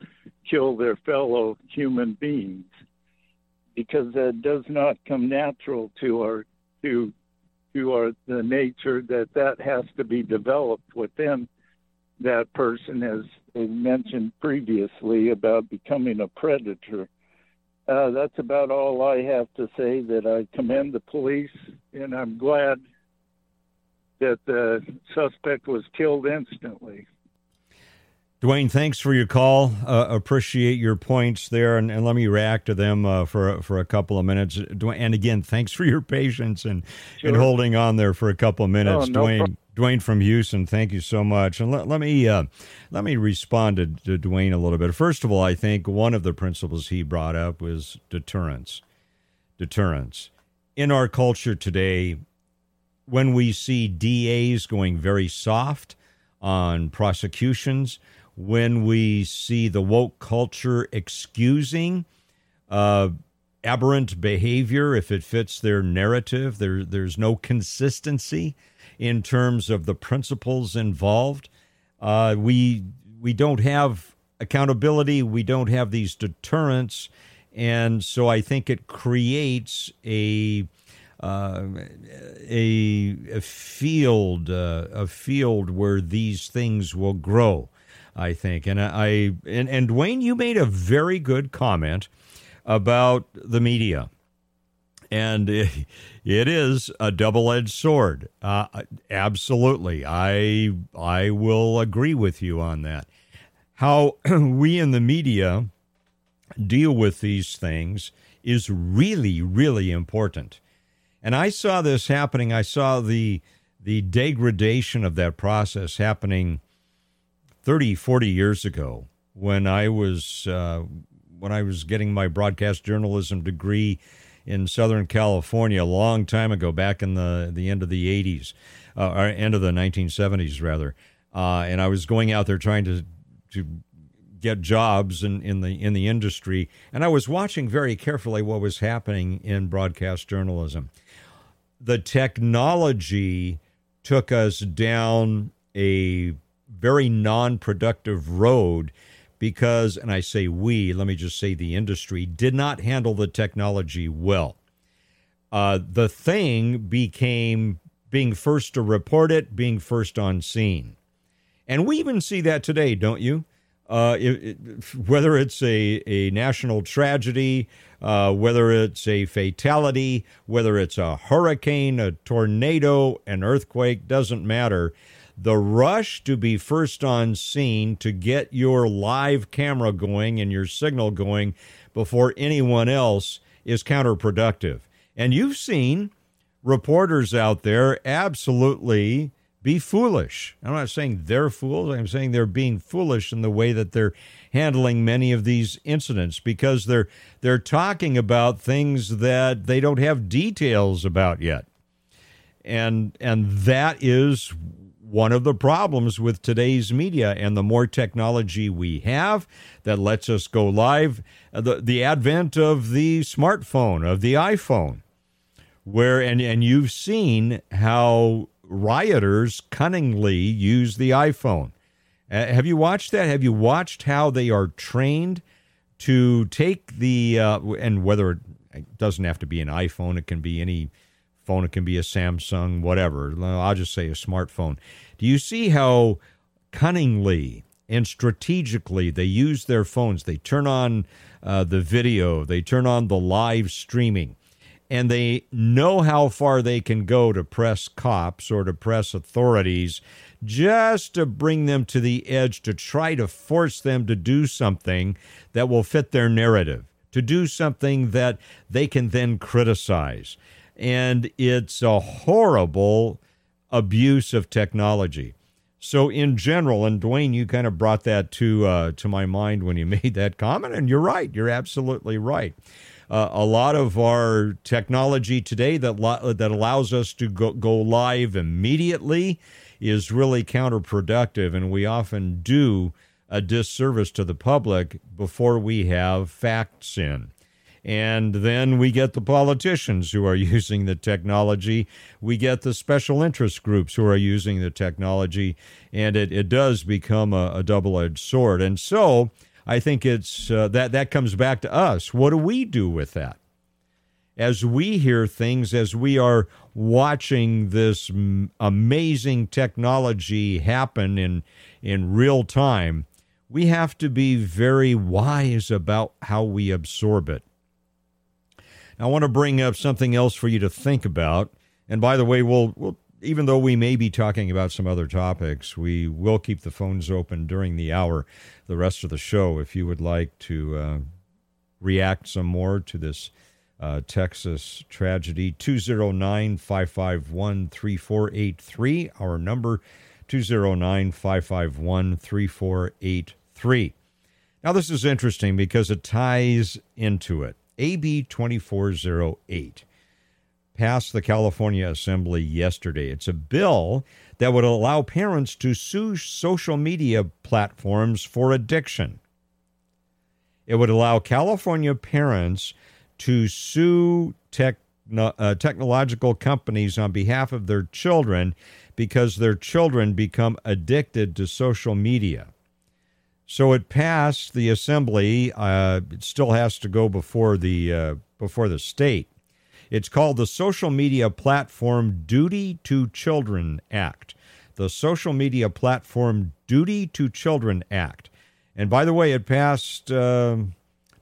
kill their fellow human beings because that does not come natural to our to to our the nature that that has to be developed within that person as mentioned previously about becoming a predator uh, that's about all I have to say. That I commend the police, and I'm glad that the suspect was killed instantly. Dwayne, thanks for your call. Uh, appreciate your points there, and, and, let me react to them uh, for for a couple of minutes. Dwayne, and again, thanks for your patience and, sure. and holding on there for a couple of minutes, oh, no Dwayne. Problem. Dwayne from Houston, thank you so much. And let, let me uh, let me respond to, to Dwayne a little bit. First of all, I think one of the principles he brought up was deterrence. Deterrence. In our culture today, when we see DAs going very soft on prosecutions, when we see the woke culture excusing uh, aberrant behavior if it fits their narrative, there, there's no consistency in terms of the principles involved. Uh, we we don't have accountability. We don't have these deterrents, and so I think it creates a uh, a, a, field uh, a field where these things will grow. I think, and I and, and Dwayne, you made a very good comment about the media and it, it is a double-edged sword. Uh, absolutely, I I will agree with you on that. How we in the media deal with these things is really, really important. And I saw this happening. I saw the the degradation of that process happening 30, 40 years ago when I was uh, when I was getting my broadcast journalism degree in Southern California a long time ago, back in the the end of the '80s, uh, or end of the 1970s rather. Uh, and I was going out there trying to to get jobs in, in the in the industry, and I was watching very carefully what was happening in broadcast journalism. The technology took us down a very non-productive road because, and I say we, let me just say the industry, did not handle the technology well. Uh, the thing became being first to report it, being first on scene. And we even see that today, don't you? Uh, it, it, whether it's a, a national tragedy, uh, whether it's a fatality, whether it's a hurricane, a tornado, an earthquake, doesn't matter the rush to be first on scene to get your live camera going and your signal going before anyone else is counterproductive. And you've seen reporters out there absolutely be foolish. I'm not saying they're fools, I'm saying they're being foolish in the way that they're handling many of these incidents because they're they're talking about things that they don't have details about yet. And and that is one of the problems with today's media and the more technology we have that lets us go live uh, the, the advent of the smartphone of the iphone where and, and you've seen how rioters cunningly use the iphone uh, have you watched that have you watched how they are trained to take the uh, and whether it doesn't have to be an iphone it can be any phone. It can be a Samsung, whatever. I'll just say a smartphone. Do you see how cunningly and strategically they use their phones? They turn on uh, the video, they turn on the live streaming, and they know how far they can go to press cops or to press authorities just to bring them to the edge to try to force them to do something that will fit their narrative, to do something that they can then criticize and it's a horrible abuse of technology. So, in general, and Dwayne, you kind of brought that to uh, to my mind when you made that comment, and you're right. You're absolutely right. Uh, a lot of our technology today that lo- that allows us to go, go live immediately is really counterproductive, and we often do a disservice to the public before we have facts in. And then we get the politicians who are using the technology. We get the special interest groups who are using the technology. And it, it does become a, a double edged sword. And so I think it's uh, that, that comes back to us. What do we do with that? As we hear things, as we are watching this amazing technology happen in, in real time, we have to be very wise about how we absorb it. Now, I want to bring up something else for you to think about. And by the way, we'll, we'll even though we may be talking about some other topics, we will keep the phones open during the hour, the rest of the show, if you would like to uh, react some more to this uh, Texas tragedy. 209 551 3483, our number 209 551 3483. Now, this is interesting because it ties into it. AB 2408 passed the California Assembly yesterday. It's a bill that would allow parents to sue social media platforms for addiction. It would allow California parents to sue tech, uh, technological companies on behalf of their children because their children become addicted to social media. So it passed the assembly. Uh, it still has to go before the uh, before the state. It's called the Social Media Platform Duty to Children Act. The Social Media Platform Duty to Children Act. And by the way, it passed. Uh,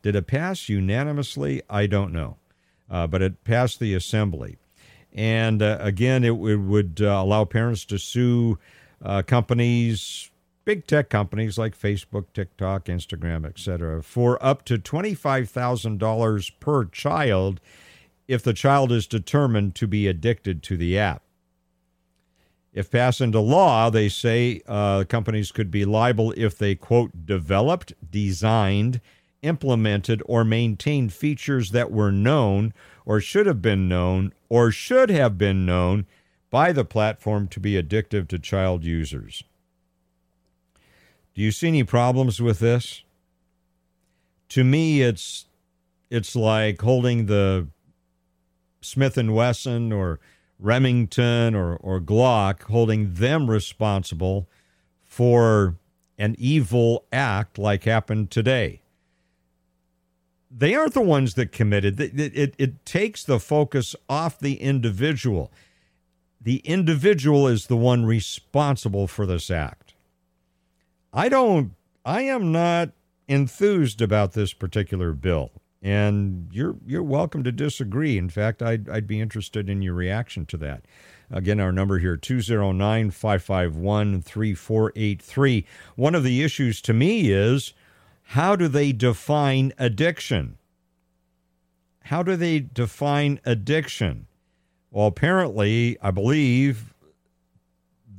did it pass unanimously? I don't know, uh, but it passed the assembly. And uh, again, it, it would uh, allow parents to sue uh, companies big tech companies like Facebook, TikTok, Instagram, etc., for up to $25,000 per child if the child is determined to be addicted to the app. If passed into law, they say uh, companies could be liable if they, quote, developed, designed, implemented, or maintained features that were known or should have been known or should have been known by the platform to be addictive to child users. Do you see any problems with this? To me, it's it's like holding the Smith and Wesson or Remington or, or Glock, holding them responsible for an evil act like happened today. They aren't the ones that committed. It, it, it takes the focus off the individual. The individual is the one responsible for this act. I don't, I am not enthused about this particular bill. And you're you're welcome to disagree. In fact, I'd, I'd be interested in your reaction to that. Again, our number here, 209 551 3483. One of the issues to me is how do they define addiction? How do they define addiction? Well, apparently, I believe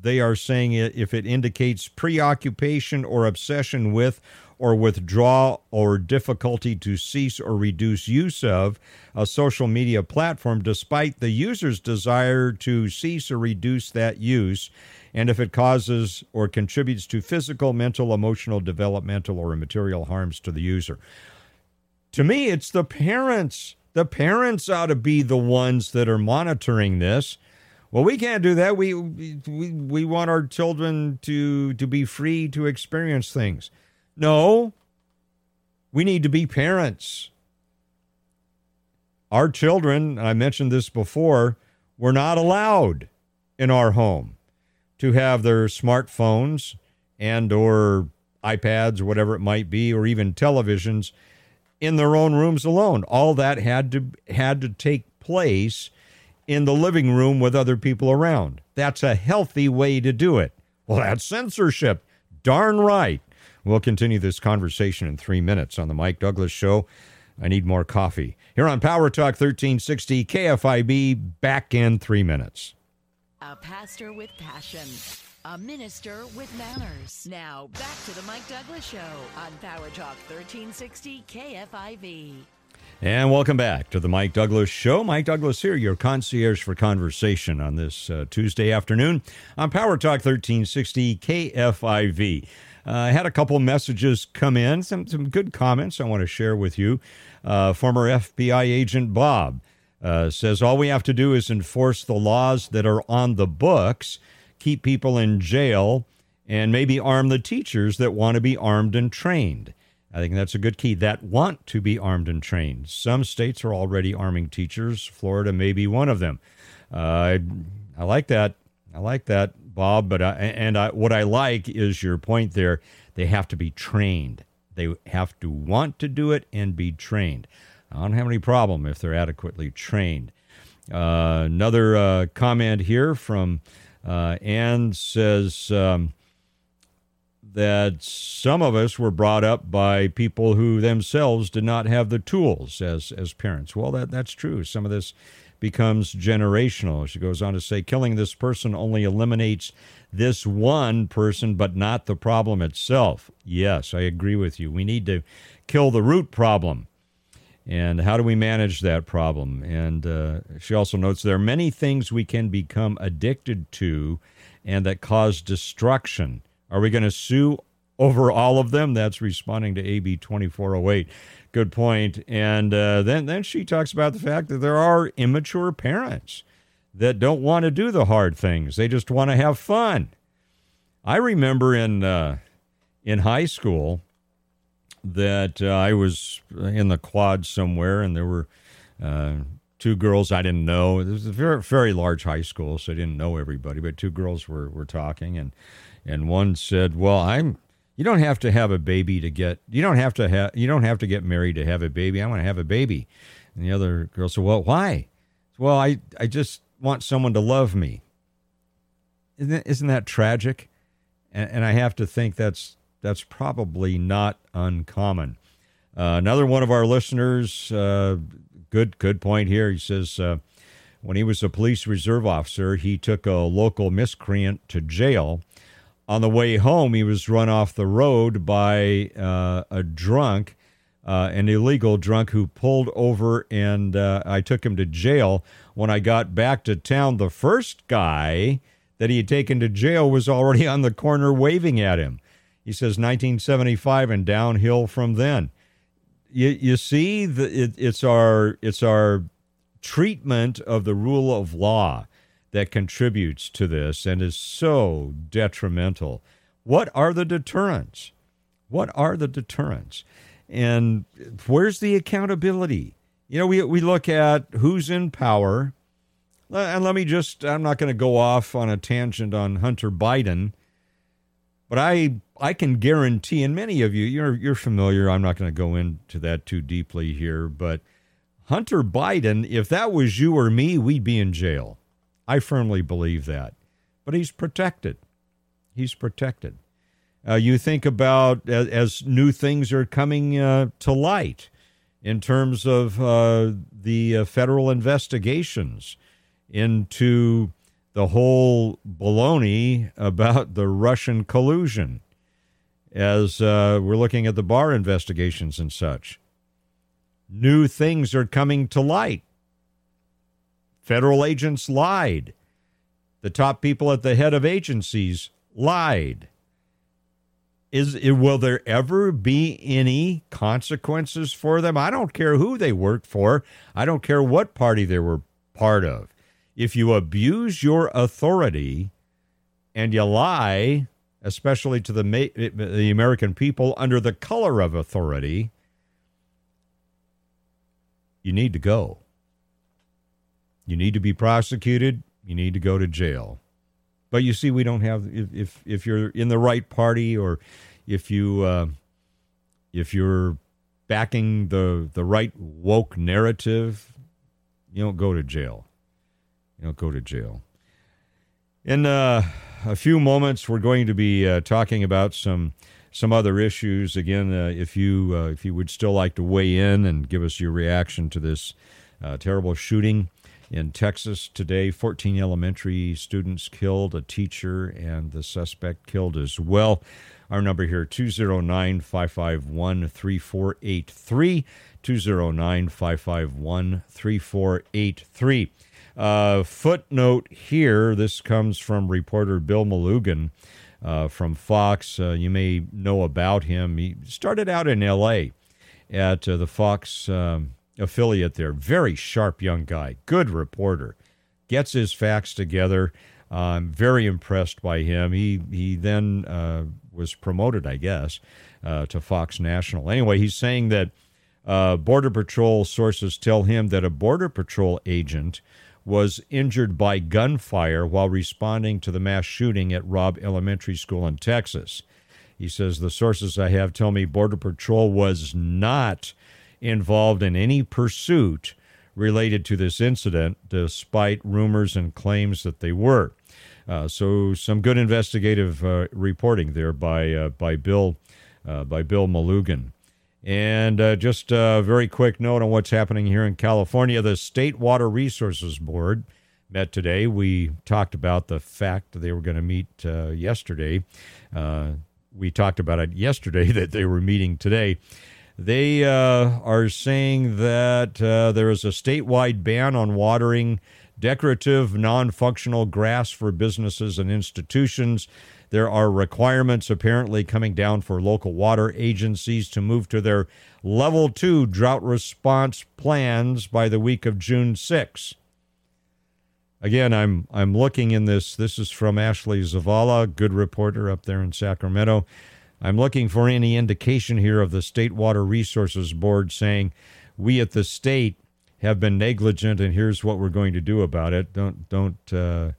they are saying if it indicates preoccupation or obsession with or withdraw or difficulty to cease or reduce use of a social media platform despite the user's desire to cease or reduce that use and if it causes or contributes to physical, mental, emotional, developmental, or material harms to the user. To me, it's the parents. The parents ought to be the ones that are monitoring this well, we can't do that. We we we want our children to to be free to experience things. No. We need to be parents. Our children, I mentioned this before, were not allowed in our home to have their smartphones and or iPads or whatever it might be or even televisions in their own rooms alone. All that had to had to take place in the living room with other people around. That's a healthy way to do it. Well, that's censorship. Darn right. We'll continue this conversation in three minutes on the Mike Douglass Show. I need more coffee. Here on Power Talk 1360 KFIV, back in three minutes. A pastor with passion, a minister with manners. Now, back to the Mike Douglass Show on Power Talk 1360 KFIV. And welcome back to the Mike Douglass Show. Mike Douglass here, your concierge for conversation on this uh, Tuesday afternoon on Power Talk 1360 KFIV. Uh, I had a couple messages come in, some, some good comments I want to share with you. Uh, former FBI agent Bob uh, says all we have to do is enforce the laws that are on the books, keep people in jail, and maybe arm the teachers that want to be armed and trained. I think that's a good key that want to be armed and trained. Some states are already arming teachers. Florida may be one of them. Uh, I, I like that. I like that, Bob. But I, and I, what I like is your point there. They have to be trained. They have to want to do it and be trained. I don't have any problem if they're adequately trained. Uh, another uh, comment here from uh, Anne says. Um, that some of us were brought up by people who themselves did not have the tools as as parents. Well, that that's true. Some of this becomes generational. She goes on to say, killing this person only eliminates this one person, but not the problem itself. Yes, I agree with you. We need to kill the root problem. And how do we manage that problem? And uh, she also notes there are many things we can become addicted to and that cause destruction. Are we going to sue over all of them? That's responding to AB 2408. Good point. And uh, then, then she talks about the fact that there are immature parents that don't want to do the hard things, they just want to have fun. I remember in, uh, in high school that uh, I was in the quad somewhere and there were uh, two girls I didn't know. It was a very, very large high school, so I didn't know everybody, but two girls were, were talking. And and one said, "Well, I'm you don't have to have a baby to get you don't have to have you don't have to get married to have a baby. I want to have a baby." And the other girl said, "Well, why?" Well, I I just want someone to love me. Isn't, isn't that tragic? And, and I have to think that's that's probably not uncommon. Uh, another one of our listeners, uh, good good point here. He says uh, when he was a police reserve officer, he took a local miscreant to jail on the way home, he was run off the road by uh, a drunk, uh, an illegal drunk who pulled over, and uh, I took him to jail. When I got back to town, the first guy that he had taken to jail was already on the corner waving at him. He says 1975 and downhill from then. You, you see, the, it, it's our it's our treatment of the rule of law that contributes to this and is so detrimental. What are the deterrents? What are the deterrents? And where's the accountability? You know, we, we look at who's in power. And let me just, I'm not going to go off on a tangent on Hunter Biden, but I, I can guarantee, and many of you, you're, you're familiar, I'm not going to go into that too deeply here, but Hunter Biden, if that was you or me, we'd be in jail. I firmly believe that. But he's protected. He's protected. Uh, you think about as, as, new things are coming uh, to light in terms of uh, the uh, federal investigations into the whole baloney about the Russian collusion, as uh, we're looking at the Barr investigations and such. New things are coming to light Federal agents lied. The top people at the head of agencies lied. Is will there ever be any consequences for them? I don't care who they worked for. I don't care what party they were part of. If you abuse your authority and you lie, especially to the the American people under the color of authority, you need to go. You need to be prosecuted. You need to go to jail. But you see, we don't have if if, if you're in the right party or if you uh, if you're backing the the right woke narrative, you don't go to jail. You don't go to jail. In uh, a few moments, we're going to be uh, talking about some some other issues. Again, uh, if you uh, if you would still like to weigh in and give us your reaction to this uh, terrible shooting in Texas today. 14 elementary students killed, a teacher, and the suspect killed as well. Our number here 209 551 3483. 209 551 3483. Uh, footnote here this comes from reporter Bill Melugin uh, from Fox. Uh, you may know about him. He started out in L.A. at uh, the Fox um, affiliate there. Very sharp young guy, good reporter, gets his facts together. I'm very impressed by him. He he then uh, was promoted, I guess, uh, to Fox National. Anyway, he's saying that uh, Border Patrol sources tell him that a Border Patrol agent was injured by gunfire while responding to the mass shooting at Robb Elementary School in Texas. He says the sources I have tell me Border Patrol was not involved in any pursuit related to this incident, despite rumors and claims that they were. Uh, so, some good investigative uh, reporting there by uh, by Bill uh, by Bill Melugin. And uh, just a very quick note on what's happening here in California. The State Water Resources Board met today. We talked about the fact that they were going to meet uh, yesterday. we talked about it yesterday that they were meeting today. They uh, are saying that uh, there is a statewide ban on watering decorative, non functional grass for businesses and institutions. There are requirements apparently coming down for local water agencies to move to their level two drought response plans by the week of June 6. Again, I'm I'm looking in this. This is from Ashley Zavala, good reporter up there in Sacramento. I'm looking for any indication here of the State Water Resources Board saying we at the state have been negligent and here's what we're going to do about it. Don't don't uh,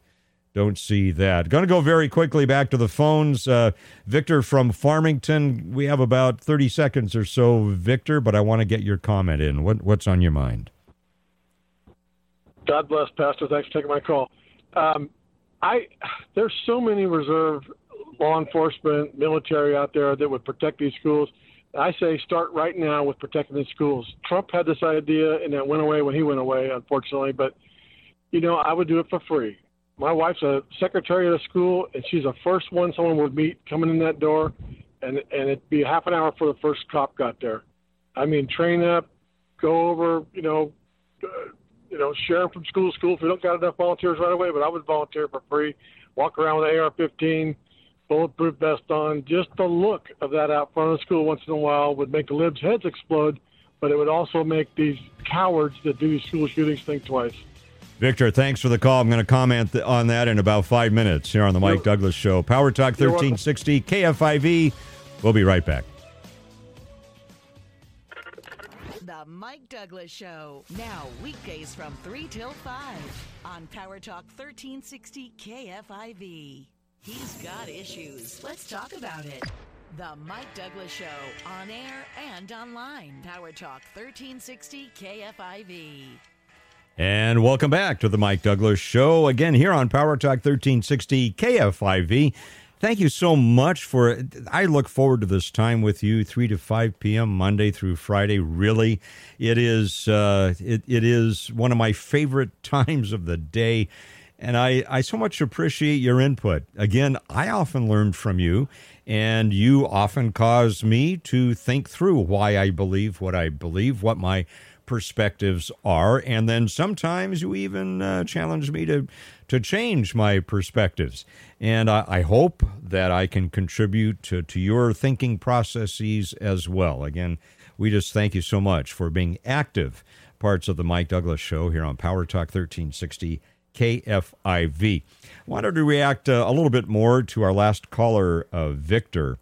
don't see that. Going to go very quickly back to the phones. Uh, Victor from Farmington. We have about 30 seconds or so, Victor, but I want to get your comment in. What what's on your mind? God bless, Pastor. Thanks for taking my call. Um, I there's so many reserve law enforcement, military out there that would protect these schools. I say start right now with protecting these schools. Trump had this idea, and that went away when he went away, unfortunately. But you know, I would do it for free. My wife's a secretary of the school, and she's the first one someone would meet coming in that door, and and it'd be half an hour before the first cop got there. I mean, train up, go over, you know, uh, you know, share them from school to school. If we don't got enough volunteers right away, but I would volunteer for free. Walk around with an AR-15 bulletproof vest on. Just the look of that out front of the school once in a while would make the libs' heads explode, but it would also make these cowards that do these school shootings think twice. Victor, thanks for the call. I'm going to comment on that in about five minutes here on the Mike You're, Douglass Show. Power Talk 1360 KFIV. We'll be right back. The Mike Douglass Show. Now, weekdays from 3 till 5 on Power Talk 1360 KFIV. He's got issues. Let's talk about it. The Mike Douglass Show on air and online. Power Talk 1360 KFIV. And welcome back to the Mike Douglass Show again here on Power Talk 1360 KFIV. Thank you so much for I look forward to this time with you 3 to 5 p.m. Monday through Friday. Really, it is uh, it, it is one of my favorite times of the day and I, I so much appreciate your input. Again, I often learn from you, and you often cause me to think through why I believe what I believe, what my perspectives are, and then sometimes you even uh, challenge me to to change my perspectives. And I, I hope that I can contribute to, to your thinking processes as well. Again, we just thank you so much for being active parts of the Mike Douglass Show here on Power Talk 1360 KFIV. Wanted to react uh, a little bit more to our last caller, uh, Victor.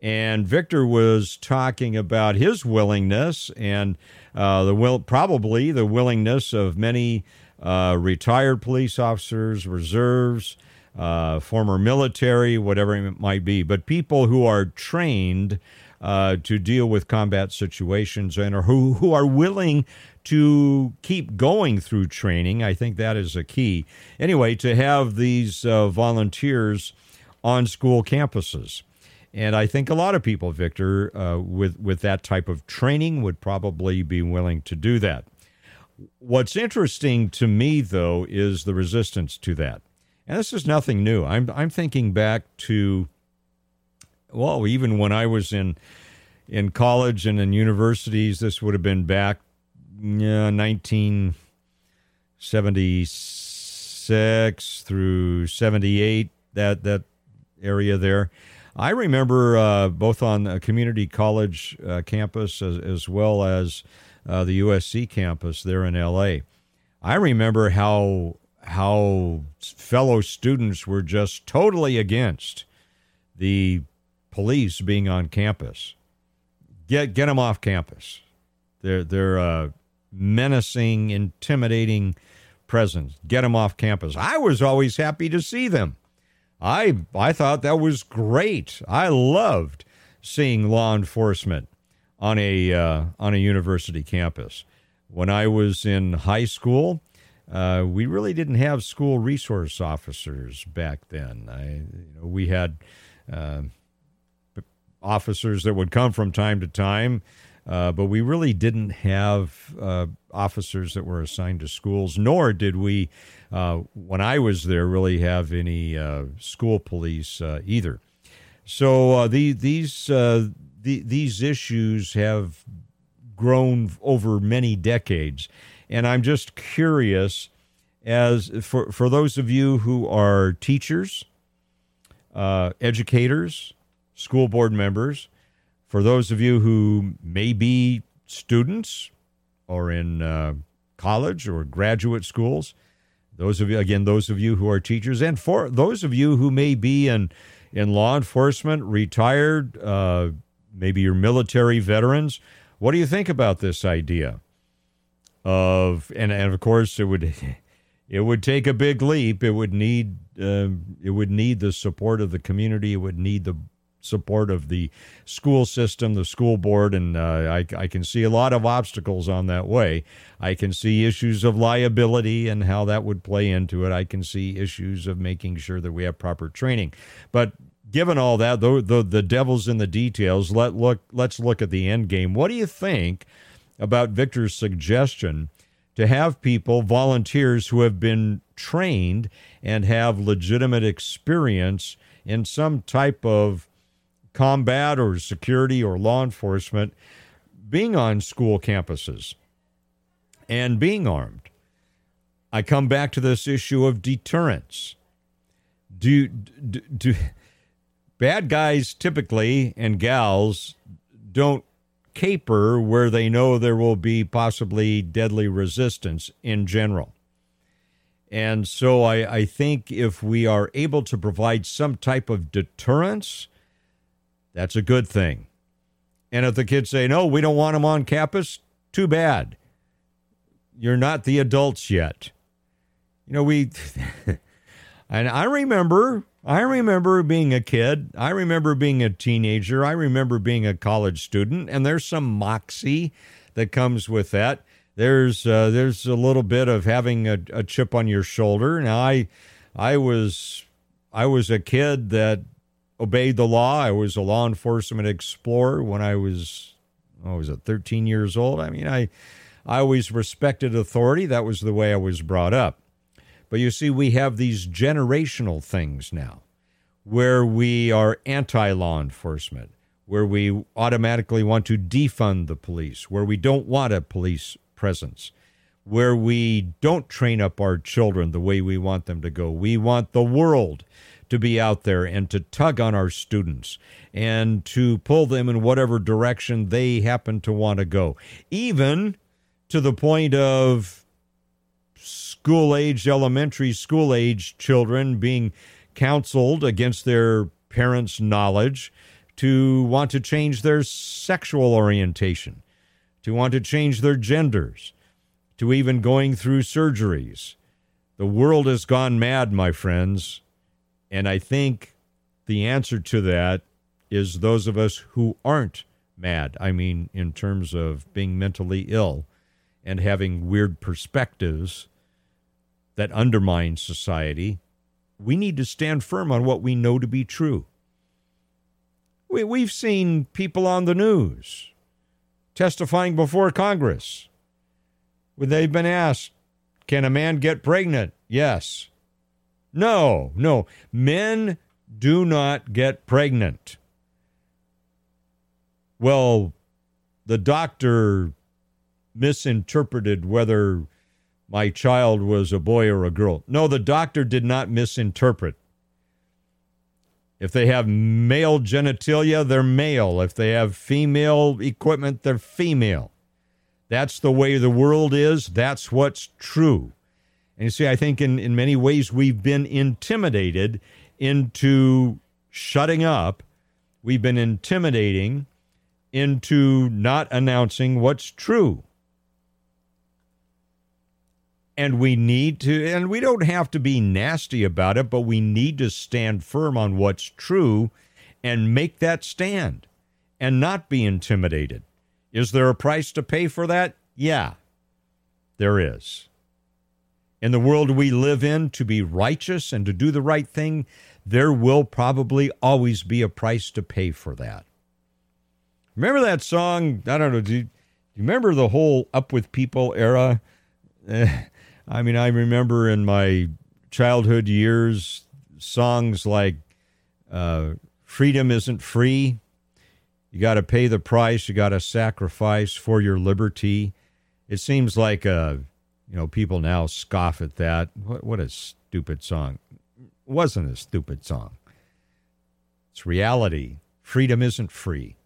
And Victor was talking about his willingness and uh, the will, probably the willingness of many uh, retired police officers, reserves, uh, former military, whatever it might be, but people who are trained uh, to deal with combat situations and are, who, who are willing to keep going through training. I think that is a key. Anyway, to have these uh, volunteers on school campuses. And I think a lot of people, Victor, uh, with, with that type of training would probably be willing to do that. What's interesting to me, though, is the resistance to that. And this is nothing new. I'm, I'm thinking back to, well, even when I was in, in college and in universities, this would have been back yeah, 1976 through 78, that, that area there. I remember uh, both on a community college uh, campus as, as, well as uh, the USC campus there in LA. I remember how how fellow students were just totally against the police being on campus. Get get them off campus. They're they're a menacing, intimidating presence. Get them off campus. I was always happy to see them. I I thought that was great. I loved seeing law enforcement on a uh, on a university campus. When I was in high school, uh, we really didn't have school resource officers back then. I, you know, we had uh, officers that would come from time to time, uh, but we really didn't have uh, officers that were assigned to schools. Nor did we, uh, when I was there, really have any school police either. So the, these the, these issues have grown over many decades. And I'm just curious as for, for those of you who are teachers, uh, educators, school board members, for those of you who may be students or in uh, college or graduate schools, those of you, again, those of you who are teachers, and for those of you who may be in, in law enforcement, retired, uh, maybe you're military veterans. What do you think about this idea of and and of course it would it would take a big leap. It would need uh, it would need the support of the community. It would need the support of the school system, the school board, and uh, I, I, can see a lot of obstacles on that way. I can see issues of liability and how that would play into it. I can see issues of making sure that we have proper training. But given all that, the, the, the devil's in the details. Let look. Let's look at the end game. What do you think about Victor's suggestion to have people, volunteers who have been trained and have legitimate experience in some type of combat or security or law enforcement, being on school campuses and being armed? I come back to this issue of deterrence. Do do, do bad guys typically and gals don't caper where they know there will be possibly deadly resistance in general. And so I, I think if we are able to provide some type of deterrence, that's a good thing. And if the kids say, no, we don't want them on campus, too bad. You're not the adults yet. You know, we, and I remember I remember being a kid. I remember being a teenager. I remember being a college student, and there's some moxie that comes with that. There's uh, there's a little bit of having a, a chip on your shoulder. Now I I was I was a kid that obeyed the law. I was a law enforcement explorer when I was oh, was it 13 years old. I mean, I I always respected authority. That was the way I was brought up. But you see, we have these generational things now where we are anti law enforcement, where we automatically want to defund the police, where we don't want a police presence, where we don't train up our children the way we want them to go. We want the world to be out there and to tug on our students and to pull them in whatever direction they happen to want to go, even to the point of school age, elementary school age children being counseled against their parents' knowledge to want to change their sexual orientation, to want to change their genders, to even going through surgeries. The world has gone mad, my friends. And I think the answer to that is those of us who aren't mad. I mean, in terms of being mentally ill and having weird perspectives that undermines society, we need to stand firm on what we know to be true. We, we've seen people on the news testifying before Congress when they've been asked, can a man get pregnant? Yes. No, no. Men do not get pregnant. Well, the doctor misinterpreted whether my child was a boy or a girl. No, the doctor did not misinterpret. If they have male genitalia, they're male. If they have female equipment, they're female. That's the way the world is. That's what's true. And you see, I think in, in many ways we've been intimidated into shutting up. We've been intimidating into not announcing what's true. And we need to, and we don't have to be nasty about it, but we need to stand firm on what's true and make that stand and not be intimidated. Is there a price to pay for that? Yeah, there is. In the world we live in, to be righteous and to do the right thing, there will probably always be a price to pay for that. Remember that song? I don't know. Do you, do you remember the whole Up With People era? Eh, I mean, I remember in my childhood years songs like uh, Freedom Isn't Free. You got to pay the price. You got to sacrifice for your liberty. It seems like, uh, you know, people now scoff at that. What, what a stupid song. It wasn't a stupid song. It's reality. Freedom isn't free.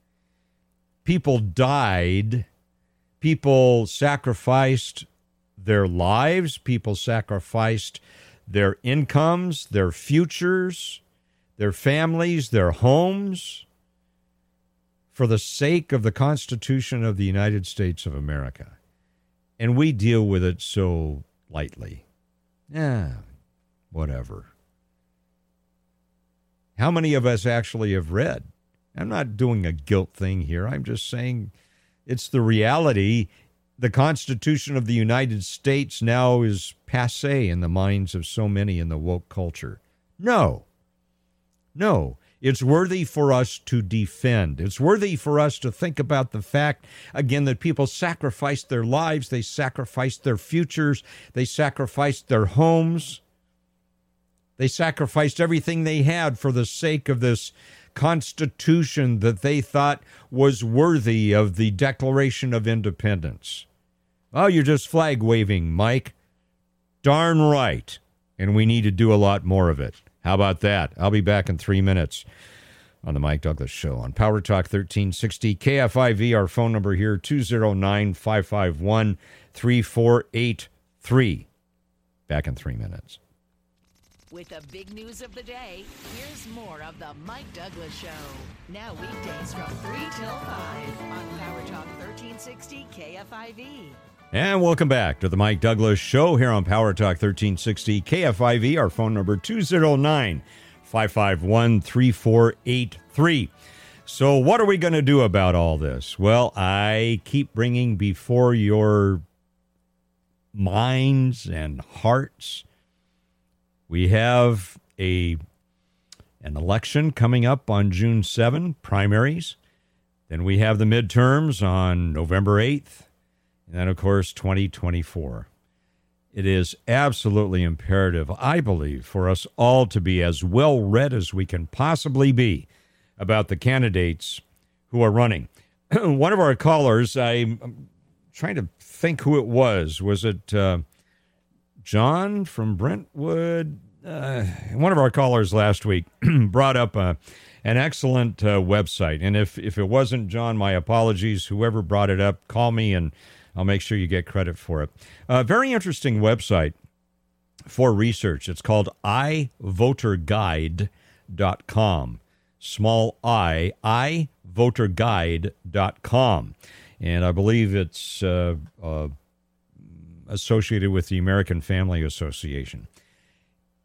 People died. People sacrificed their lives. People sacrificed their incomes, their futures, their families, their homes for the sake of the Constitution of the United States of America. And we deal with it so lightly. Yeah, whatever. How many of us actually have read? I'm not doing a guilt thing here. I'm just saying it's the reality the Constitution of the United States now is passe in the minds of so many in the woke culture. No. No. It's worthy for us to defend. It's worthy for us to think about the fact, again, that people sacrificed their lives, they sacrificed their futures, they sacrificed their homes, they sacrificed everything they had for the sake of this Constitution that they thought was worthy of the Declaration of Independence. Oh, you're just flag waving, Mike. Darn right. And we need to do a lot more of it. How about that? I'll be back in three minutes on the Mike Douglass Show on Power Talk 1360 KFIV. Our phone number here 209 551 3483. Back in three minutes. With the big news of the day, here's more of the Mike Douglass Show. Now weekdays from 3 till 5 on Power Talk 1360 KFIV. And welcome back to the Mike Douglass Show here on Power Talk 1360 KFIV. Our phone number 209 551 3483. So, what are we going to do about all this? Well, I keep bringing before your minds and hearts. We have a an election coming up on June 7, primaries. Then we have the midterms on November 8th. And then, of course, 2024. It is absolutely imperative, I believe, for us all to be as well read as we can possibly be about the candidates who are running. One of our callers, I'm trying to think who it was. Was it uh, John from Brentwood? Uh, one of our callers last week brought up a, an excellent uh, website. And if, if it wasn't John, my apologies. Whoever brought it up, call me and I'll make sure you get credit for it. A very interesting website for research. It's called ivoterguide.com. Small i, ivoterguide.com. And I believe it's uh, uh, associated with the American Family Association.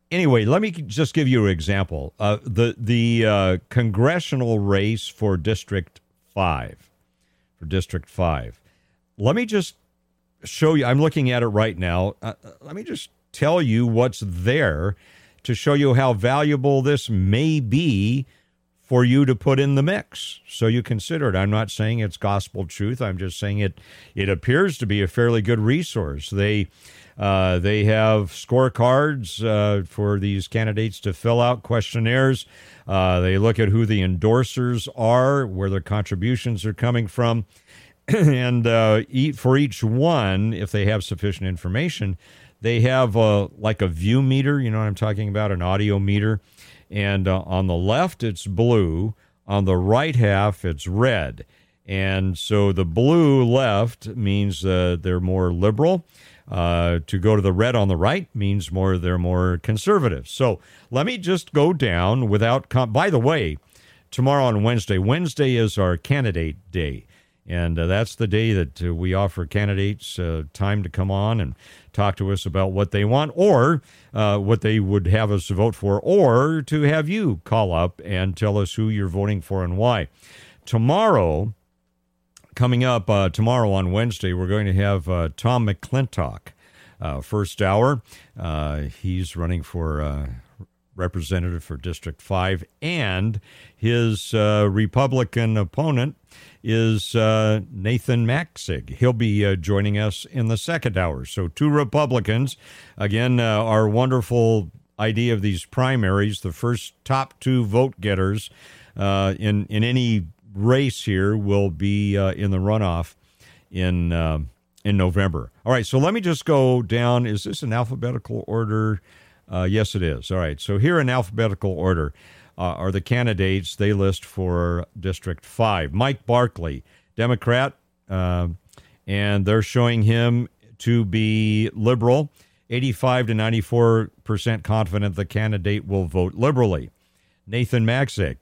Anyway, let me just give you an example. Uh, the the uh, congressional race for District 5, for District 5 let me just show you. I'm looking at it right now. Uh, uh, let me just tell you what's there to show you how valuable this may be for you to put in the mix. So you consider it. I'm not saying it's gospel truth. I'm just saying it. It appears to be a fairly good resource. They uh, they have scorecards uh, for these candidates to fill out questionnaires. Uh, they look at who the endorsers are, where their contributions are coming from, and uh, for each one, if they have sufficient information, they have uh, like a view meter. You know what I'm talking about? An audio meter and uh, on the left, it's blue. On the right half, it's red. And so the blue left means uh, they're more liberal. Uh, to go to the red on the right means more they're more conservative. So let me just go down without. Com- By the way, tomorrow on Wednesday, Wednesday is our candidate day. And uh, that's the day that uh, we offer candidates uh, time to come on and talk to us about what they want or uh, what they would have us vote for, or to have you call up and tell us who you're voting for and why. Tomorrow, coming up uh, tomorrow on Wednesday, we're going to have uh, Tom McClintock, first hour. he's running for representative for District 5, and his Republican opponent is uh, Nathan Magsig. He'll be uh, joining us in the second hour. So, two Republicans. Again, uh, our wonderful idea of these primaries the first top two vote getters uh, in, in any race here will be uh, in the runoff in, uh, in November. All right, so let me just go down. Is this an alphabetical order? Yes, it is. All right, so here in alphabetical order uh, are the candidates they list for District 5. Mike Barkley, Democrat, uh, and they're showing him to be liberal. 85 to 94 percent confident the candidate will vote liberally. Nathan Magsig,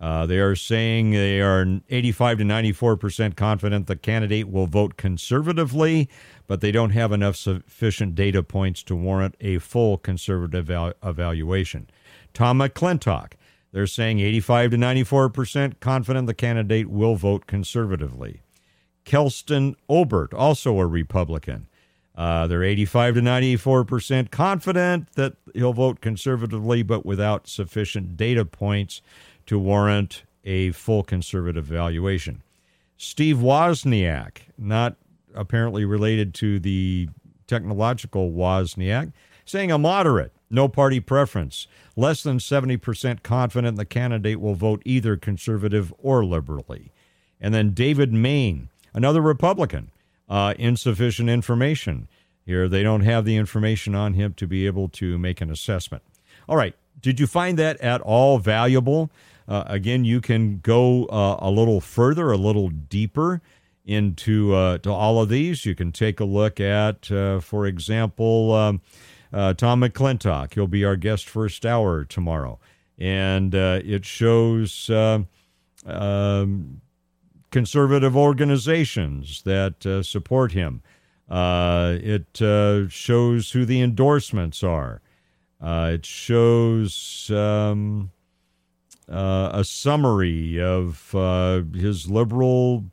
uh, they are saying they are 85 to 94 percent confident the candidate will vote conservatively, but they don't have enough sufficient data points to warrant a full conservative eval- evaluation. Tom McClintock. They're saying 85 to 94% confident the candidate will vote conservatively. Kelston Obert, also a Republican. Uh, they're 85 to 94% confident that he'll vote conservatively, but without sufficient data points to warrant a full conservative evaluation. Steve Wozniak, not apparently related to the technological Wozniak, saying a moderate no party preference. Less than 70% confident the candidate will vote either conservative or liberally. And then David Main, another Republican, uh, insufficient information. Here, they don't have the information on him to be able to make an assessment. All right. Did you find that at all valuable? Uh, again, you can go uh, a little further, a little deeper into uh, to all of these. You can take a look at, uh, for example, um, uh, Tom McClintock. He'll be our guest first hour tomorrow. And uh, it shows um, conservative organizations that support him. It shows who the endorsements are. it shows um, a summary of his liberal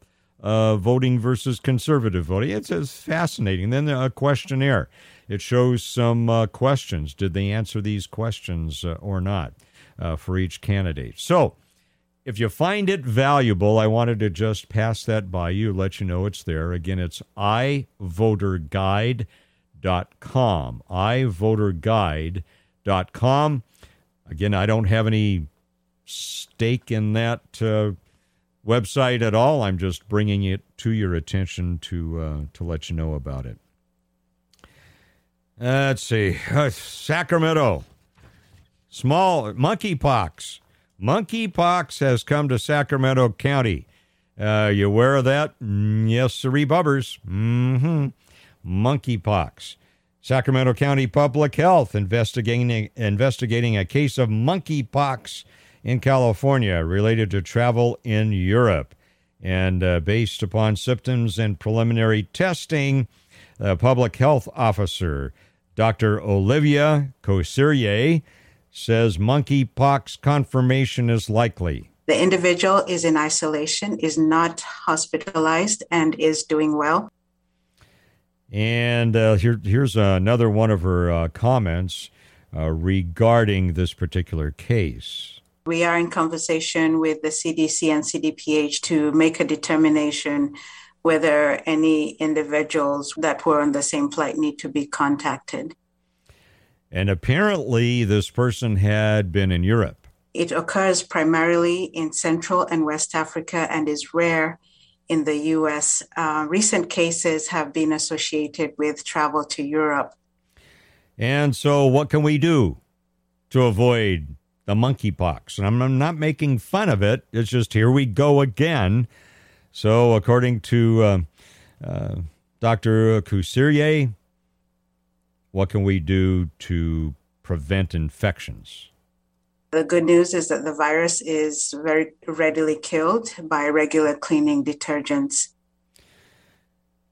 voting versus conservative voting. It's, it's fascinating. Then a questionnaire. It shows some uh, questions. Did they answer these questions uh, or not uh, for each candidate? So, if you find it valuable, I wanted to just pass that by you, let you know it's there. Again, it's ivoterguide.com. ivoterguide.com. Again, I don't have any stake in that uh, website at all. I'm just bringing it to your attention to uh, to let you know about it. Let's see. Uh, Sacramento. Small monkeypox. Monkeypox has come to Sacramento County. Uh, you aware of that? Mm, yes, sirree bubbers. Mm-hmm. Monkeypox. Sacramento County Public Health investigating investigating a case of monkeypox in California related to travel in Europe. And uh, based upon symptoms and preliminary testing, the public health officer Dr. Olivia Kasirye says monkeypox confirmation is likely. The individual is in isolation, is not hospitalized, and is doing well. And uh, here, here's another one of her uh, comments uh, regarding this particular case. We are in conversation with the CDC and CDPH to make a determination whether any individuals that were on the same flight need to be contacted. And apparently, this person had been in Europe. It occurs primarily in Central and West Africa and is rare in the US. Uh, recent cases have been associated with travel to Europe. And so, what can we do to avoid the monkeypox? And I'm not making fun of it, it's just here we go again. So, according to uh, uh, Dr. Kasirye, what can we do to prevent infections? The good news is that the virus is very readily killed by regular cleaning detergents.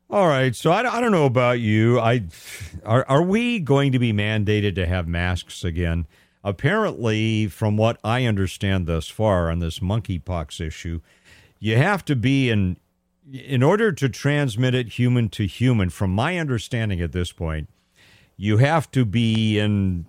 All right. So I, I don't know about you. I are are we going to be mandated to have masks again? Apparently, from what I understand thus far on this monkeypox issue, you have to be in in order to transmit it human to human. From my understanding at this point, you have to be in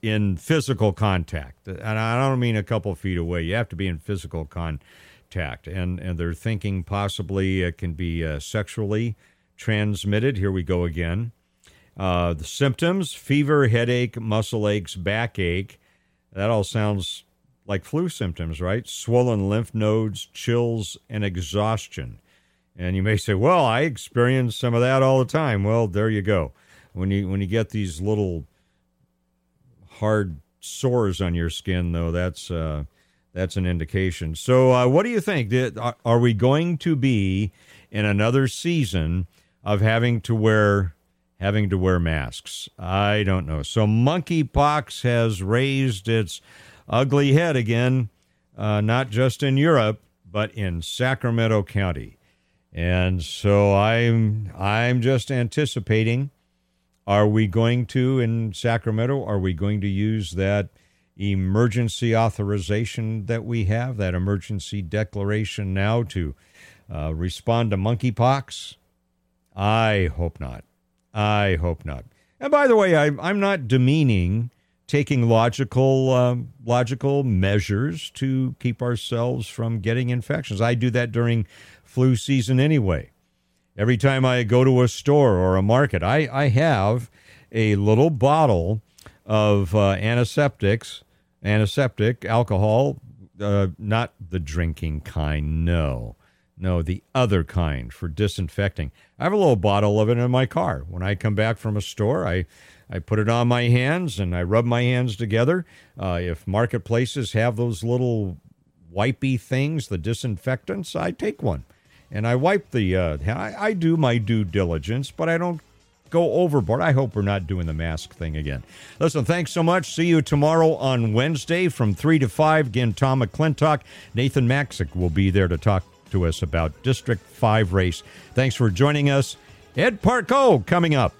in physical contact, and I don't mean a couple feet away. You have to be in physical contact, and and they're thinking possibly it can be uh, sexually transmitted. Here we go again. Uh, the symptoms: fever, headache, muscle aches, backache. That all sounds like flu symptoms, right? Swollen lymph nodes, chills, and exhaustion. And you may say, "Well, I experience some of that all the time." Well, there you go. When you when you get these little hard sores on your skin, though, that's uh, that's an indication. So, uh, what do you think? Are we going to be in another season of having to wear having to wear masks? I don't know. So, monkeypox has raised its ugly head again, uh, not just in Europe, but in Sacramento County. And so I'm I'm just anticipating are we going to, in Sacramento, are we going to use that emergency authorization that we have, that emergency declaration now to uh, respond to monkeypox? I hope not. I hope not. And by the way, I, I'm not demeaning taking logical um, logical measures to keep ourselves from getting infections. I do that during flu season anyway. Every time I go to a store or a market, I, I have a little bottle of uh, antiseptics, antiseptic alcohol, uh, not the drinking kind, no. No, the other kind for disinfecting. I have a little bottle of it in my car. When I come back from a store, I, I put it on my hands and I rub my hands together. Uh, if marketplaces have those little wipey things, the disinfectants, I take one and I wipe the. Uh, I, I do my due diligence, but I don't go overboard. I hope we're not doing the mask thing again. Listen, thanks so much. See you tomorrow on Wednesday from 3 to 5. Again, Tom McClintock, Nathan Magsig will be there to talk to us about District 5 race. Thanks for joining us. Ed Parko coming up.